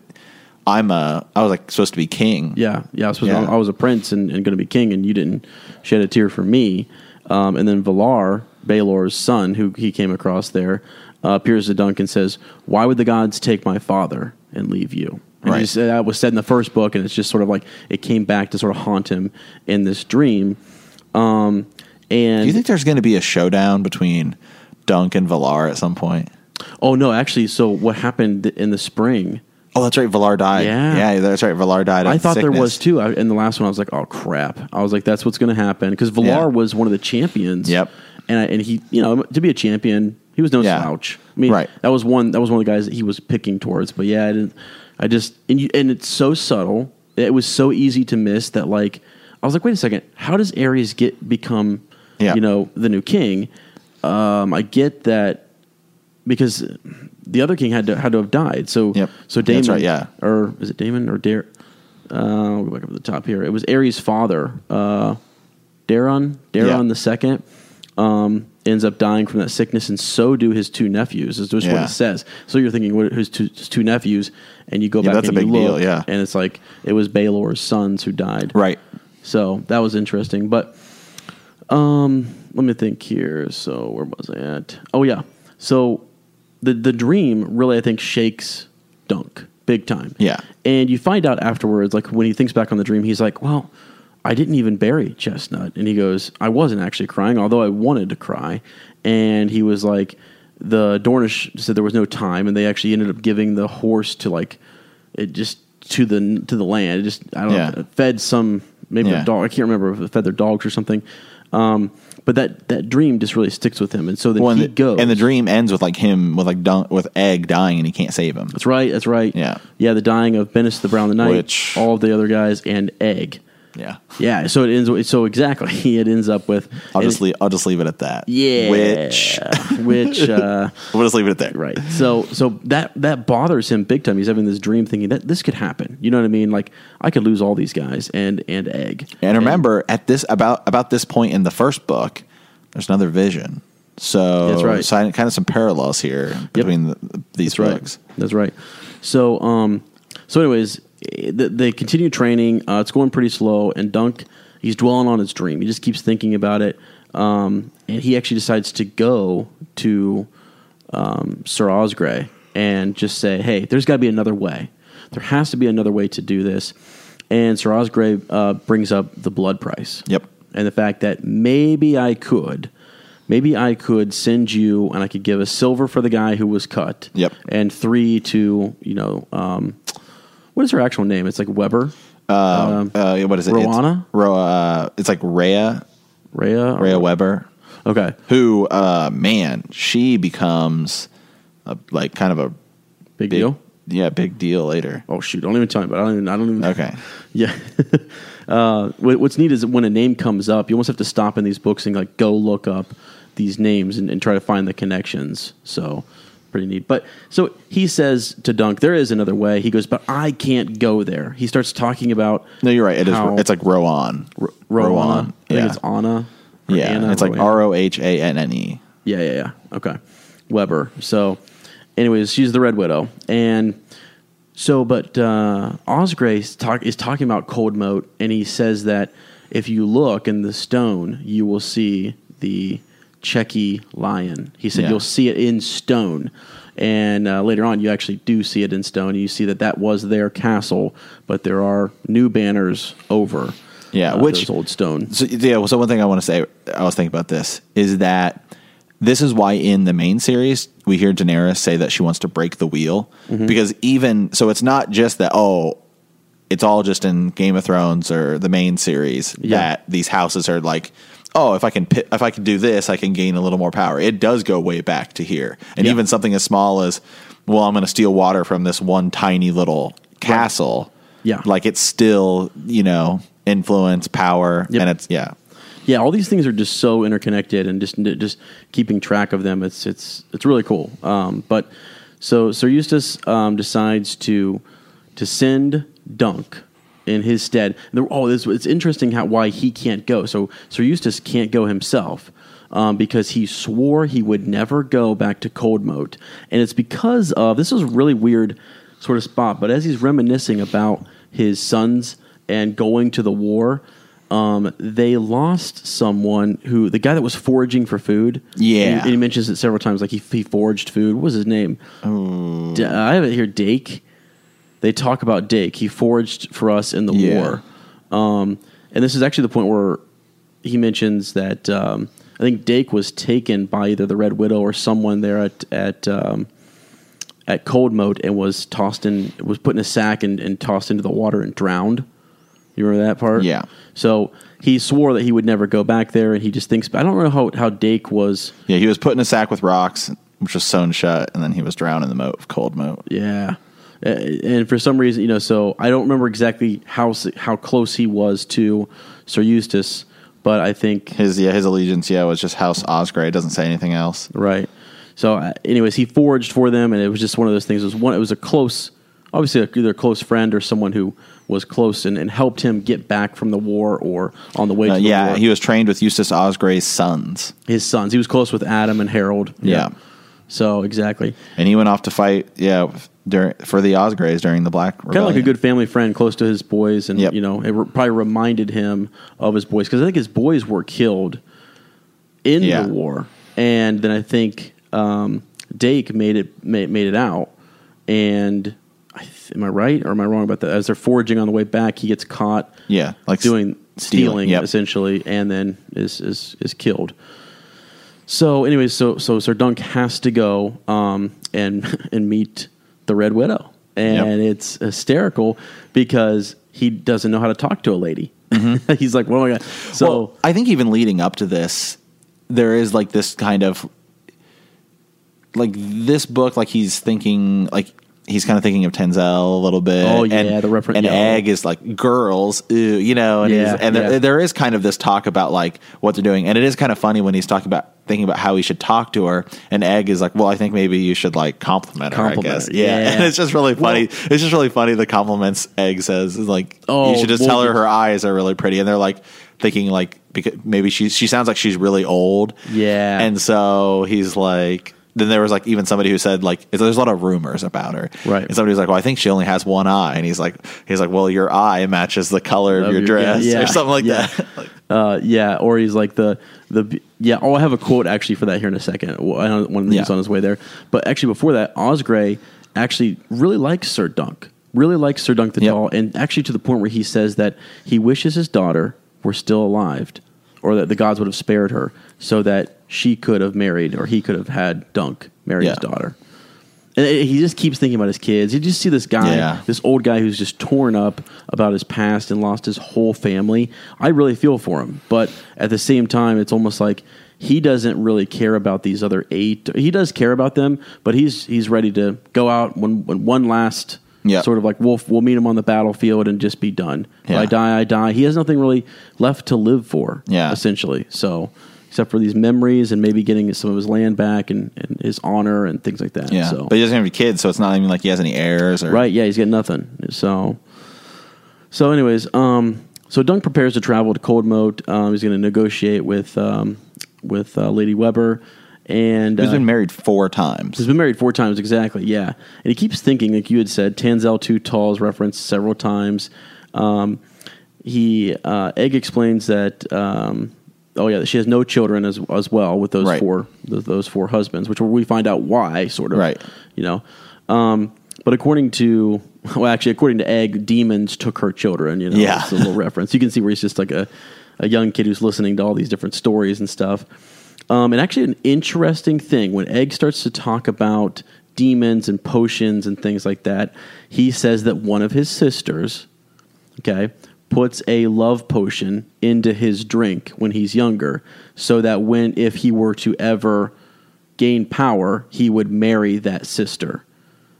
Speaker 2: I'm a I was like supposed to be king,
Speaker 1: Yeah, yeah. I was, supposed
Speaker 2: Yeah.
Speaker 1: I was a prince and, and going to be king, and you didn't shed a tear for me. Um, and then Valarr, Baelor's son, who he came across there, uh, appears to Dunk and says, "Why would the gods take my father and leave you?" And
Speaker 2: Right.
Speaker 1: he said- that was said in the first book, and it's just sort of like it came back to sort of haunt him in this dream. Um, and
Speaker 2: Do you think there's going to be a showdown between Dunk and Valarr at some point?
Speaker 1: oh no, actually, so what happened in the spring?
Speaker 2: Oh, that's right. Valarr died.
Speaker 1: Yeah.
Speaker 2: yeah, that's right. Valarr died.
Speaker 1: I thought there was too. I, in the last one, I was like, "Oh crap!" I was like, "That's what's going to happen." Because Valarr
Speaker 2: Yeah.
Speaker 1: was one of the champions.
Speaker 2: Yep.
Speaker 1: And I, and he, you know, to be a champion, he was no
Speaker 2: Yeah.
Speaker 1: slouch. I mean,
Speaker 2: Right.
Speaker 1: that was one. That was one of the guys that he was picking towards. But yeah, I didn't. I just and you, and it's so subtle. It was so easy to miss that. Like, I was like, wait a second. How does Aerys get become,
Speaker 2: Yeah.
Speaker 1: you know, the new king? Um, I get that because the other king had to had to have died. So
Speaker 2: Yep.
Speaker 1: so Damon,
Speaker 2: That's right, yeah.
Speaker 1: or is it Damon or Dar? Uh, we'll go back up to the top here. It was Aerys' father, uh, Daeron, Daeron
Speaker 2: Yeah.
Speaker 1: the second, um, ends up dying from that sickness, and so do his two nephews. Is just what it says. So you're thinking, what his two, his two nephews, and you go
Speaker 2: Yeah,
Speaker 1: back
Speaker 2: that's
Speaker 1: and
Speaker 2: a
Speaker 1: you
Speaker 2: big deal,
Speaker 1: look,
Speaker 2: yeah.
Speaker 1: and it's like it was Baelor's sons who died.
Speaker 2: right.
Speaker 1: So that was interesting. But um, let me think here. So where was I at? Oh yeah. So the the dream really I think shakes Dunk big time.
Speaker 2: Yeah.
Speaker 1: And you find out afterwards, like when he thinks back on the dream, he's like, "Well, I didn't even bury Chestnut," and he goes, "I wasn't actually crying, although I wanted to cry." And he was like, "The Dornish said there was no time, and they actually ended up giving the horse to like it just to the to the land. It just I don't
Speaker 2: Yeah.
Speaker 1: know, fed some maybe
Speaker 2: Yeah.
Speaker 1: a dog. I can't remember if it fed their dogs or something. Um, but that that dream just really sticks with him, and so then
Speaker 2: Well, and,
Speaker 1: he
Speaker 2: the,
Speaker 1: goes.
Speaker 2: and the dream ends with like him with like dun- with Egg dying and he can't save him.
Speaker 1: That's right. That's right.
Speaker 2: Yeah.
Speaker 1: yeah. The dying of Bennis the Brown the Knight,
Speaker 2: Which-
Speaker 1: all of the other guys, and Egg.
Speaker 2: Yeah,
Speaker 1: Yeah. So it ends. with- So exactly, it ends up with.
Speaker 2: I'll
Speaker 1: and
Speaker 2: just leave. I'll just leave it at that.
Speaker 1: Yeah.
Speaker 2: which
Speaker 1: which. uh
Speaker 2: we'll just leave it at that.
Speaker 1: Right. So so that that bothers him big time. He's having this dream thinking that this could happen. You know what I mean? Like I could lose all these guys and and egg.
Speaker 2: And remember, at this about about this point in the first book, there's another vision. So
Speaker 1: That's right.
Speaker 2: So kind of some parallels here between the, these
Speaker 1: That's right.
Speaker 2: books.
Speaker 1: That's right. So um so anyways, they, they continue training. Uh, it's going pretty slow, and Dunk he's dwelling on his dream. He just keeps thinking about it. Um, and he actually decides to go to um, Sir Osgrey and just say, "Hey, there's got to be another way. There has to be another way to do this." And Sir Osgrey uh, brings up the blood price.
Speaker 2: Yep.
Speaker 1: And the fact that maybe I could, maybe I could send you, and I could give a silver for the guy who was cut.
Speaker 2: Yep.
Speaker 1: And three to you know, um, what is her actual name? It's like Webber,
Speaker 2: Um, uh, what is it?
Speaker 1: Rowana?
Speaker 2: It's, Ro, uh, it's like Rhea,
Speaker 1: Rhea.
Speaker 2: Rhea Webber,
Speaker 1: Okay.
Speaker 2: who, uh, man, she becomes a, like kind of a
Speaker 1: Big,
Speaker 2: big,
Speaker 1: deal.
Speaker 2: yeah, big deal later.
Speaker 1: Oh shoot! Don't even tell me. But I don't even. I don't even.
Speaker 2: Okay.
Speaker 1: Yeah. uh, what's neat is that when a name comes up, you almost have to stop in these books and like go look up these names and, and try to find the connections. So pretty neat. But so he says to Dunk, there is another way. He goes, but I can't go there. He starts talking about
Speaker 2: No, you're right. It is. It's like Rowan.
Speaker 1: R-.
Speaker 2: Rowan.
Speaker 1: I think
Speaker 2: Yeah.
Speaker 1: it's Anna.
Speaker 2: Yeah,
Speaker 1: Anna,
Speaker 2: it's like R O H A N N E.
Speaker 1: Yeah, yeah, yeah. Okay. Webber. So, anyways, she's the Red Widow. And so, but uh, Osgrey is, talk, is talking about Cold Moat, and he says that if you look in the stone, you will see the Chequy lion. He said
Speaker 2: Yeah.
Speaker 1: you'll see it in stone. And uh, later on, you actually do see it in stone. You see that that was their castle, but there are new banners over.
Speaker 2: Yeah,
Speaker 1: uh,
Speaker 2: which-
Speaker 1: old stone.
Speaker 2: So yeah, so one thing I want to say, I was thinking about this, is that this is why in the main series we hear Daenerys say that she wants to break the wheel
Speaker 1: Mm-hmm.
Speaker 2: because even so, it's not just that oh, it's all just in Game of Thrones or the main series
Speaker 1: Yeah.
Speaker 2: that these houses are like. Oh, if I can if I can do this, I can gain a little more power. It does go way back to here, and
Speaker 1: Yeah.
Speaker 2: even something as small as, well, I'm going to steal water from this one tiny little castle.
Speaker 1: Yeah.
Speaker 2: like it's still you know influence, power,
Speaker 1: Yep.
Speaker 2: and it's yeah,
Speaker 1: yeah, all these things are just so interconnected, and just just keeping track of them. It's it's it's really cool. Um, but so Sir Eustace um, decides to to send Dunk in his stead. There- oh, this, it's interesting how why he can't go. So Sir Eustace can't go himself. Um, because he swore he would never go back to Coldmoat, and it's because of this is a really weird sort of spot. But as he's reminiscing about his sons and going to the war, um, they lost someone who the guy that was foraging for food.
Speaker 2: Yeah.
Speaker 1: and he, and he mentions it several times. Like he, he foraged food. What was his name? D- I have it here. Dake. They talk about Dake. He foraged for us in the
Speaker 2: Yeah.
Speaker 1: war. Um, and this is actually the point where he mentions that um, I think Dake was taken by either the Red Widow or someone there at at um, at Cold Moat and was tossed in was put in a sack and, and tossed into the water and drowned. You remember that part?
Speaker 2: Yeah.
Speaker 1: So he swore that he would never go back there, and he just thinks. I don't know how how Dake was.
Speaker 2: yeah. He was put in a sack with rocks, which was sewn shut, and then he was drowned in the moat of cold moat.
Speaker 1: Yeah. And for some reason, you know, so I don't remember exactly how how close he was to Sir Eustace, but I think
Speaker 2: His yeah, his allegiance yeah was just House Osgrey. It doesn't say anything else.
Speaker 1: Right. So, uh, anyways, he forged for them, and it was just one of those things. It was one. It was a close, obviously, a, either a close friend or someone who was close and, and helped him get back from the war or on the way
Speaker 2: Uh,
Speaker 1: to the
Speaker 2: yeah,
Speaker 1: war.
Speaker 2: he was trained with Eustace Osgrey's sons,
Speaker 1: His sons. He was close with Addam and Harrold.
Speaker 2: Yeah.
Speaker 1: So exactly,
Speaker 2: and he went off to fight yeah during, for the Osgreys during the Black
Speaker 1: kind of like a good family friend, close to his boys, and
Speaker 2: Yep.
Speaker 1: you know, it re- probably reminded him of his boys because I think his boys were killed in
Speaker 2: Yeah.
Speaker 1: the war, and then I think um, Dake made it made, made it out, and I th- am I right or am I wrong about that? As they're foraging on the way back, he gets caught
Speaker 2: yeah like
Speaker 1: doing
Speaker 2: s-
Speaker 1: stealing,
Speaker 2: Yep.
Speaker 1: essentially, and then is is is killed. So, anyways, so so Sir Dunk has to go um, and and meet the Red Widow, and
Speaker 2: Yep.
Speaker 1: it's hysterical because he doesn't know how to talk to a lady. He's like, "What am I gonna?" So
Speaker 2: Mm-hmm. well, I think even leading up to this, there is like this kind of like this book, like he's thinking like he's kind of thinking of Tanselle a little bit.
Speaker 1: Oh, yeah,
Speaker 2: and,
Speaker 1: the reference-
Speaker 2: And
Speaker 1: yeah.
Speaker 2: Egg is like girls, you know, and,
Speaker 1: Yeah,
Speaker 2: and there,
Speaker 1: yeah.
Speaker 2: there is kind of this talk about like what they're doing, and it is kind of funny when he's talking about thinking about how he should talk to her, and Egg is like, well, I think maybe you should like compliment her.
Speaker 1: Compliment
Speaker 2: I guess,
Speaker 1: her,
Speaker 2: yeah.
Speaker 1: yeah.
Speaker 2: and it's just really funny. it's just really funny the compliments Egg says is like,
Speaker 1: Oh,
Speaker 2: you should just
Speaker 1: well,
Speaker 2: tell her her eyes are really pretty, and they're like thinking like because maybe she she sounds like she's really old,
Speaker 1: Yeah.
Speaker 2: and so he's like. Then there was like even somebody who said like there's a lot of rumors about her,
Speaker 1: Right.
Speaker 2: And somebody was like, "Well, I think she only has one eye," and he's like, "He's like, well, your eye matches the color of,
Speaker 1: Of
Speaker 2: your,
Speaker 1: your-
Speaker 2: dress,
Speaker 1: yeah,
Speaker 2: or something like
Speaker 1: yeah.
Speaker 2: that."
Speaker 1: Uh, yeah, or he's like the the yeah. Oh, I have a quote actually for that here in a second. I one of these
Speaker 2: Yeah.
Speaker 1: on his way there, but actually before that, Osgray actually really likes Sir Dunk, really likes Sir Dunk the
Speaker 2: Yep.
Speaker 1: Tall, and actually to the point where he says that he wishes his daughter were still alive, or that the gods would have spared her, so that she could have married, or he could have had Dunk marry his daughter. And it- he just keeps thinking about his kids. You just see this guy,
Speaker 2: Yeah.
Speaker 1: this old guy who's just torn up about his past and lost his whole family. I really feel for him, but at the same time, it's almost like he doesn't really care about these other eight. He does care about them, but he's he's ready to go out when, when one last
Speaker 2: Yeah.
Speaker 1: sort of like we'll we'll meet him on the battlefield and just be done.
Speaker 2: Yeah.
Speaker 1: I die, I die. He has nothing really left to live for.
Speaker 2: Yeah.
Speaker 1: essentially. So. Except for these memories and maybe getting some of his land back and, and his honor and things like that.
Speaker 2: yeah,
Speaker 1: So.
Speaker 2: but he doesn't have any kids, so it's not even like he has any heirs or
Speaker 1: Right. Yeah, he's got nothing. So, so anyways, um, so Dunk prepares to travel to Coldmoat. Um, he's going to negotiate with um, with uh, Lady Webber, and
Speaker 2: He's
Speaker 1: uh,
Speaker 2: been married four times.
Speaker 1: He's been married four times exactly. Yeah, and he keeps thinking, like you had said, Tanselle Too Tall is referenced several times. Um, he uh, Egg explains that. Um, oh yeah, she has no children as as well with those
Speaker 2: Right.
Speaker 1: four those, those four husbands, which we find out why, sort of.
Speaker 2: Right.
Speaker 1: You know, um, but according to well, actually, according to Egg, demons took her children. You know,
Speaker 2: Yeah.
Speaker 1: it's a little reference. You can see where he's just like a a young kid who's listening to all these different stories and stuff. Um, and actually, an interesting thing when Egg starts to talk about demons and potions and things like that, he says that one of his sisters, okay, puts a love potion into his drink when he's younger, so that when if he were to ever gain power, he would marry that sister.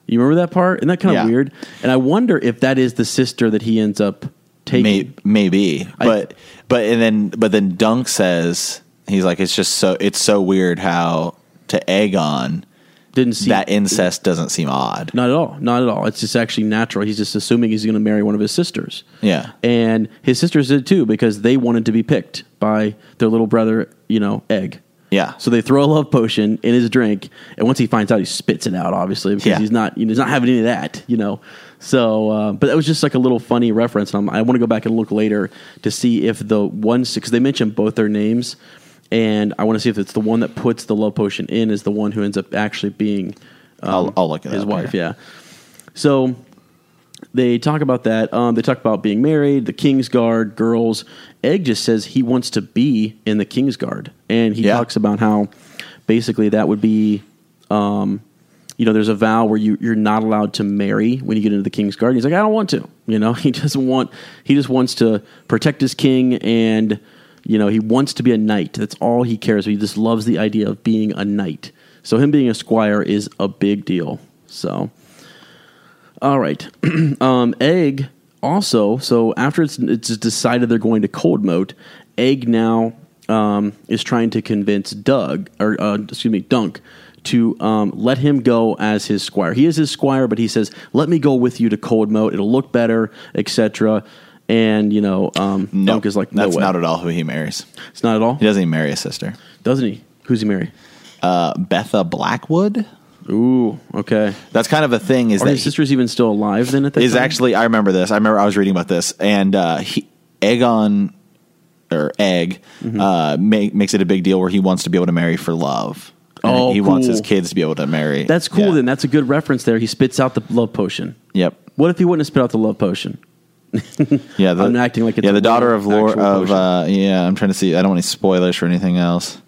Speaker 1: You remember that part? Isn't that kind of
Speaker 2: Yeah.
Speaker 1: weird? And I wonder if that is the sister that he ends up taking.
Speaker 2: May, maybe,
Speaker 1: I-
Speaker 2: but but and then but then Dunk says he's like it's just so it's so weird how to Aegon
Speaker 1: Didn't see
Speaker 2: that incest doesn't seem odd.
Speaker 1: Not at all. Not at all. It's just actually natural. He's just assuming he's going to marry one of his sisters.
Speaker 2: Yeah.
Speaker 1: And his sisters did too because they wanted to be picked by their little brother, you know, Egg.
Speaker 2: Yeah.
Speaker 1: So they throw a love potion in his drink, and once he finds out, he spits it out, obviously, because
Speaker 2: Yeah.
Speaker 1: he's not you know, he's not having any of that, you know. So, uh, but that was just like a little funny reference. And I'm, I want to go back and look later to see if the one because they mentioned both their names, and I want to see if it's the one that puts the love potion in is the one who ends up actually being
Speaker 2: I'll, I'll look at
Speaker 1: his wife. Yeah. So they talk about that. Um, they talk about being married, the King's Guard, girls. Egg just says he wants to be in the King's Guard, and he
Speaker 2: Yeah.
Speaker 1: talks about how basically that would be. Um, you know, there's a vow where you, you're not allowed to marry when you get into the king's guard. He's like, I don't want to. You know, he doesn't want. He just wants to protect his king, and you know, he wants to be a knight. That's all he cares. He just loves the idea of being a knight. So him being a squire is a big deal. So, all right, um, Egg also. So after it's it's decided they're going to Cold Moat, Egg now um, is trying to convince Doug or uh, excuse me Dunk to um, let him go as his squire. He is his squire, but he says, "Let me go with you to Cold Moat. It'll look better, etc." And you know, um,
Speaker 2: No,
Speaker 1: Dunk is like, "No
Speaker 2: that's
Speaker 1: way.
Speaker 2: not at all who he marries.
Speaker 1: it's not at all."
Speaker 2: He doesn't even marry a sister.
Speaker 1: Doesn't he? Who's he marry?
Speaker 2: Uh, Betha Blackwood.
Speaker 1: Ooh, okay.
Speaker 2: That's kind of a thing. Is
Speaker 1: Are
Speaker 2: that
Speaker 1: his sisters even still alive then? At that
Speaker 2: is
Speaker 1: time?
Speaker 2: Is actually I remember this. I remember I was reading about this, and uh, he, Aegon or Egg
Speaker 1: Mm-hmm.
Speaker 2: uh, make, makes it a big deal where he wants to be able to marry for love. And
Speaker 1: Oh,
Speaker 2: he wants his kids to be able to marry.
Speaker 1: That's cool.
Speaker 2: Yeah.
Speaker 1: Then that's a good reference there. He spits out the love potion.
Speaker 2: Yep.
Speaker 1: What if he wouldn't have spit out the love potion?
Speaker 2: Yeah, the,
Speaker 1: I'm acting like it's
Speaker 2: yeah. The daughter of Lord of uh, yeah. I'm trying to see. I don't want any spoilers for anything else.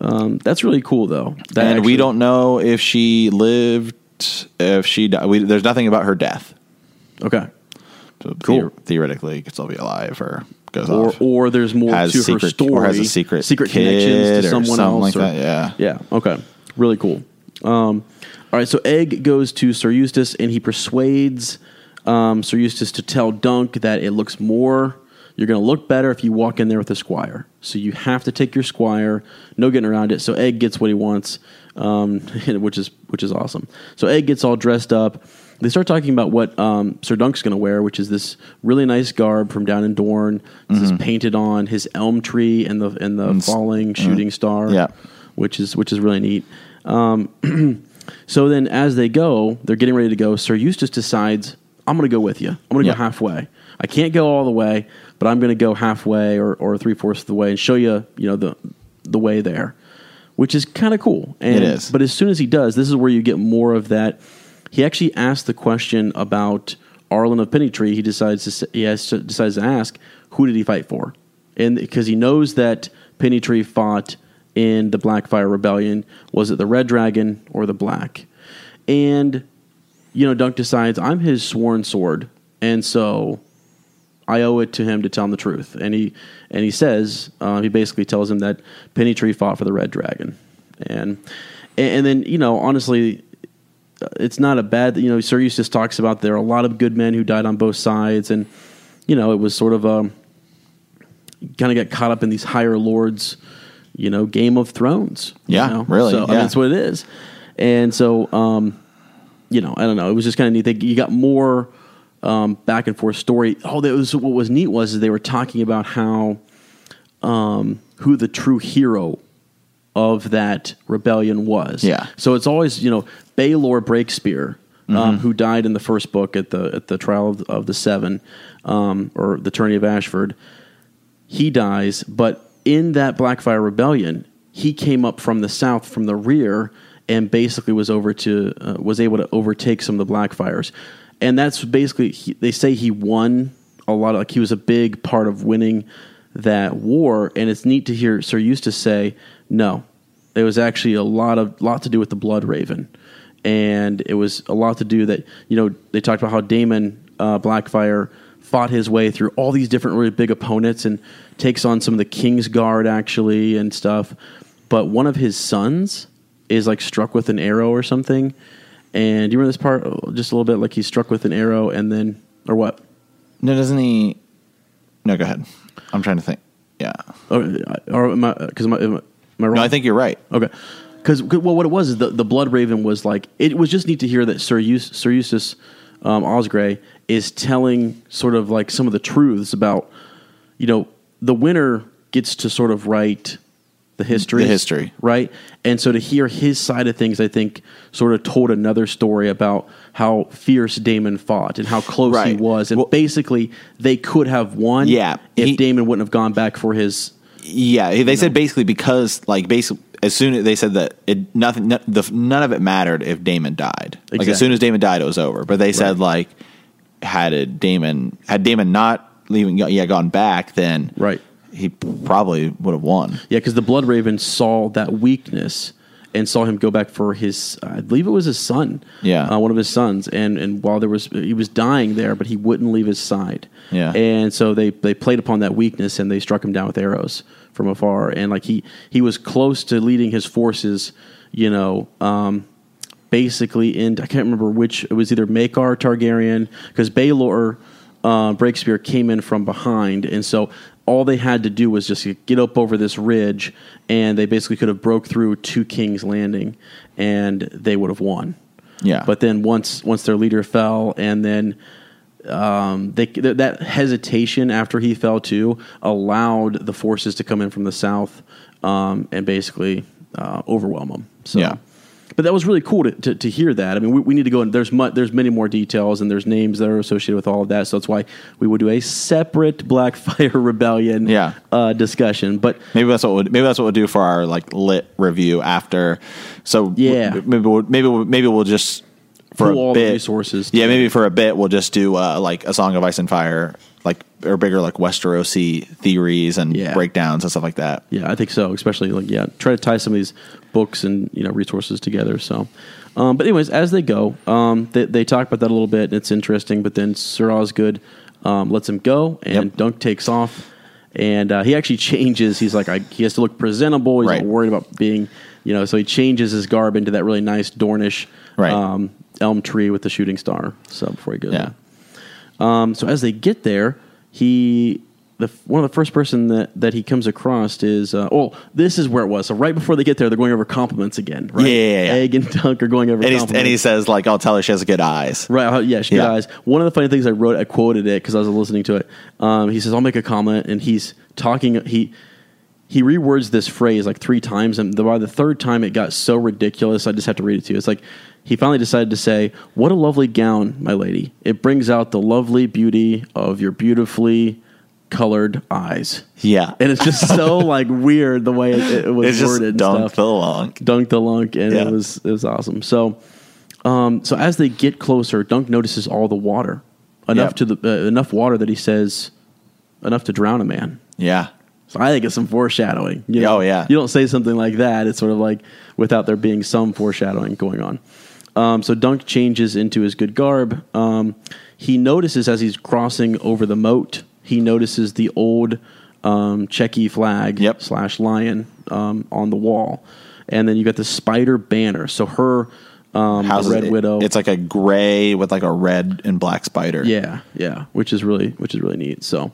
Speaker 1: Um, that's really cool, though. That
Speaker 2: and
Speaker 1: actually-
Speaker 2: we don't know if she lived, if she died. We, there's nothing about her death.
Speaker 1: Okay.
Speaker 2: So
Speaker 1: Cool.
Speaker 2: theor- theoretically, could still be alive, or goes
Speaker 1: or
Speaker 2: off.
Speaker 1: or there's more
Speaker 2: Has
Speaker 1: to her story
Speaker 2: or has a secret
Speaker 1: secret connections to
Speaker 2: or
Speaker 1: someone
Speaker 2: something
Speaker 1: else
Speaker 2: like
Speaker 1: or-
Speaker 2: that, yeah.
Speaker 1: yeah okay really cool um, all right so egg goes to sir eustace and he persuades um, sir eustace to tell dunk that it looks more you're going to look better if you walk in there with a squire so you have to take your squire no getting around it so egg gets what he wants um, which is which is awesome so egg gets all dressed up they start talking about what um, Sir Dunk's going to wear, which is this really nice garb from down in Dorne. This is painted on his elm tree and the and the falling shooting star.
Speaker 2: Yeah.
Speaker 1: which is which is really neat. Um, so then, as they go, they're getting ready to go. Sir Eustace decides, "I'm going to go with you. I'm going to
Speaker 2: Yeah.
Speaker 1: go halfway. I can't go all the way, but I'm going to go halfway or, or three fourths of the way and show you, you know, the the way there." Which is kind of cool. And,
Speaker 2: It is.
Speaker 1: But as soon as he does, this is where you get more of that. He actually asked the question about Arlen of Pennytree. He decides to he has to, decides to ask who did he fight for, and because he knows that Pennytree fought in the Blackfire Rebellion, was it the Red Dragon or the Black? And you know, Dunk decides I'm his sworn sword, and so I owe it to him to tell him the truth. And he and he says uh, he basically tells him that Pennytree fought for the Red Dragon, and and then you know honestly, uh, it's not a bad you know Sir Eustace talks about there are a lot of good men who died on both sides, and you know it was sort of a kind of get caught up in these higher lords, you know, Game of Thrones. you
Speaker 2: Yeah,
Speaker 1: know?
Speaker 2: really,
Speaker 1: So, I mean, that's what it is, and so um, you know, I don't know. It was just kind of neat. They, you got more um, back and forth story. Oh, that was what was neat was they were talking about how um, who the true hero of that rebellion was.
Speaker 2: Yeah.
Speaker 1: So it's always you know Baelor Breakspear,
Speaker 2: Mm-hmm.
Speaker 1: um, who died in the first book at the at the trial of, of the seven, um, or the tourney of Ashford. He dies, but in that Blackfire rebellion, he came up from the south from the rear and basically was over to uh, was able to overtake some of the Blackfires, and that's basically he, they say he won a lot of like he was a big part of winning that war, and it's neat to hear Sir Eustace say no, it was actually a lot of lot to do with the Blood Raven, and it was a lot to do that you know they talked about how Daemon uh, Blackfire fought his way through all these different really big opponents and takes on some of the King's Guard actually and stuff, but one of his sons is like struck with an arrow or something, and do you remember this part Oh, just a little bit like he's struck with an arrow and then or what?
Speaker 2: No, doesn't he? No, go ahead. I'm trying to think. Yeah.
Speaker 1: Or, or am I uh, because am I, am I wrong?
Speaker 2: No, I think you're right.
Speaker 1: Okay. Because well, what it was is the, the Blood Raven was like it was just neat to hear that Sir, Eus- Sir Eustace um, Osgrey is telling sort of like some of the truths about you know the winner gets to sort of write the history.
Speaker 2: The history.
Speaker 1: right? And so to hear his side of things I think sort of told another story about how fierce Daemon fought and how close he was. And
Speaker 2: Well-
Speaker 1: basically they could have won
Speaker 2: Yeah,
Speaker 1: if
Speaker 2: he-
Speaker 1: Daemon wouldn't have gone back for his
Speaker 2: Yeah, they said basically because like basically as soon as they said that it nothing no, the, none of it mattered if Daemon died. Like as soon as Daemon died, it was over. But they said like had it Daemon had Daemon not leaving yeah gone back, then
Speaker 1: Right.
Speaker 2: He probably would have won.
Speaker 1: Yeah, because the Blood Raven saw that weakness and saw him go back for his, I believe it was his son.
Speaker 2: Yeah.
Speaker 1: uh, one of his sons, and and while there was he was dying there, but he wouldn't leave his side.
Speaker 2: Yeah.
Speaker 1: and so they they played upon that weakness and they struck him down with arrows from afar, and like he he was close to leading his forces, you know. Um, basically in I can't remember which it was either Maekar Targaryen because Baelor uh, Breakspear came in from behind, and so all they had to do was just get up over this ridge, and they basically could have broke through to King's Landing, and they would have won.
Speaker 2: Yeah.
Speaker 1: But then once once their leader fell, and then um, they, th- that hesitation after he fell too allowed the forces to come in from the south um, and basically uh, overwhelm them. So,
Speaker 2: Yeah.
Speaker 1: But that was really cool to, to, to hear that. I mean, we, we need to go and there's mu- there's many more details and there's names that are associated with all of that. So that's why we would do a separate Blackfire Rebellion
Speaker 2: Yeah.
Speaker 1: uh, discussion. But
Speaker 2: Maybe that's what we'll, maybe that's what we'll do for our like lit review after. So
Speaker 1: Yeah.
Speaker 2: w- maybe we'll, maybe we'll, maybe we'll just for
Speaker 1: Pull
Speaker 2: a
Speaker 1: all the
Speaker 2: bit
Speaker 1: resources
Speaker 2: Yeah, maybe for a bit we'll just do uh, like a Song of Ice and Fire, like or bigger like Westerosi theories and
Speaker 1: Yeah.
Speaker 2: breakdowns and stuff like that.
Speaker 1: Yeah, I think so. Especially like yeah, try to tie some of these books and you know resources together. So, um, but anyways, as they go, um, they, they talk about that a little bit. and It's interesting, but then Sir Osgood um, lets him go, and
Speaker 2: Yep.
Speaker 1: Dunk takes off. and uh, he actually changes. He's like, I, he has to look presentable. He's
Speaker 2: Right.
Speaker 1: not worried about being, you know. So he changes his garb into that really nice Dornish
Speaker 2: Right.
Speaker 1: um, elm tree with the shooting star. So before he goes,
Speaker 2: Yeah.
Speaker 1: Um, so as they get there, he the one of the first person that, that he comes across is uh, oh this is where it was. So right before they get there, they're going over compliments again. Right?
Speaker 2: Yeah, yeah, yeah.
Speaker 1: Egg and Dunk are going over
Speaker 2: And,
Speaker 1: compliments.
Speaker 2: and he says, like, I'll tell her she has good eyes.
Speaker 1: Right. uh, Yeah, she
Speaker 2: Yeah.
Speaker 1: does. One of the funny things I wrote, I quoted it because I was listening to it. Um, he says, "I'll make a comment," and he's talking. He he rewords this phrase like three times, and by the third time, it got so ridiculous. I just have to read it to you. It's like he finally decided to say, "What a lovely gown, my lady! It brings out the lovely beauty of your beautifully." Colored eyes,
Speaker 2: Yeah.
Speaker 1: and it's just so like weird the way it, it was
Speaker 2: it's just
Speaker 1: worded. and
Speaker 2: dunk the long.
Speaker 1: dunk the lunk, and
Speaker 2: Yeah.
Speaker 1: it was it was awesome. So, um, so as they get closer, Dunk notices all the water enough
Speaker 2: Yep.
Speaker 1: to the uh, enough water that he says enough to drown a man.
Speaker 2: Yeah.
Speaker 1: So I think it's some foreshadowing. You
Speaker 2: Oh, yeah.
Speaker 1: you don't say something like that. It's sort of like without there being some foreshadowing going on. Um, so Dunk changes into his good garb. Um, he notices as he's crossing over the moat, he notices the old um, Chequy flag
Speaker 2: Yep.
Speaker 1: slash lion um, on the wall, and then you got the spider banner. So her um, the Red
Speaker 2: it-
Speaker 1: Widow.
Speaker 2: It's like a gray with like a red and black spider.
Speaker 1: yeah, yeah, which is really which is really neat. So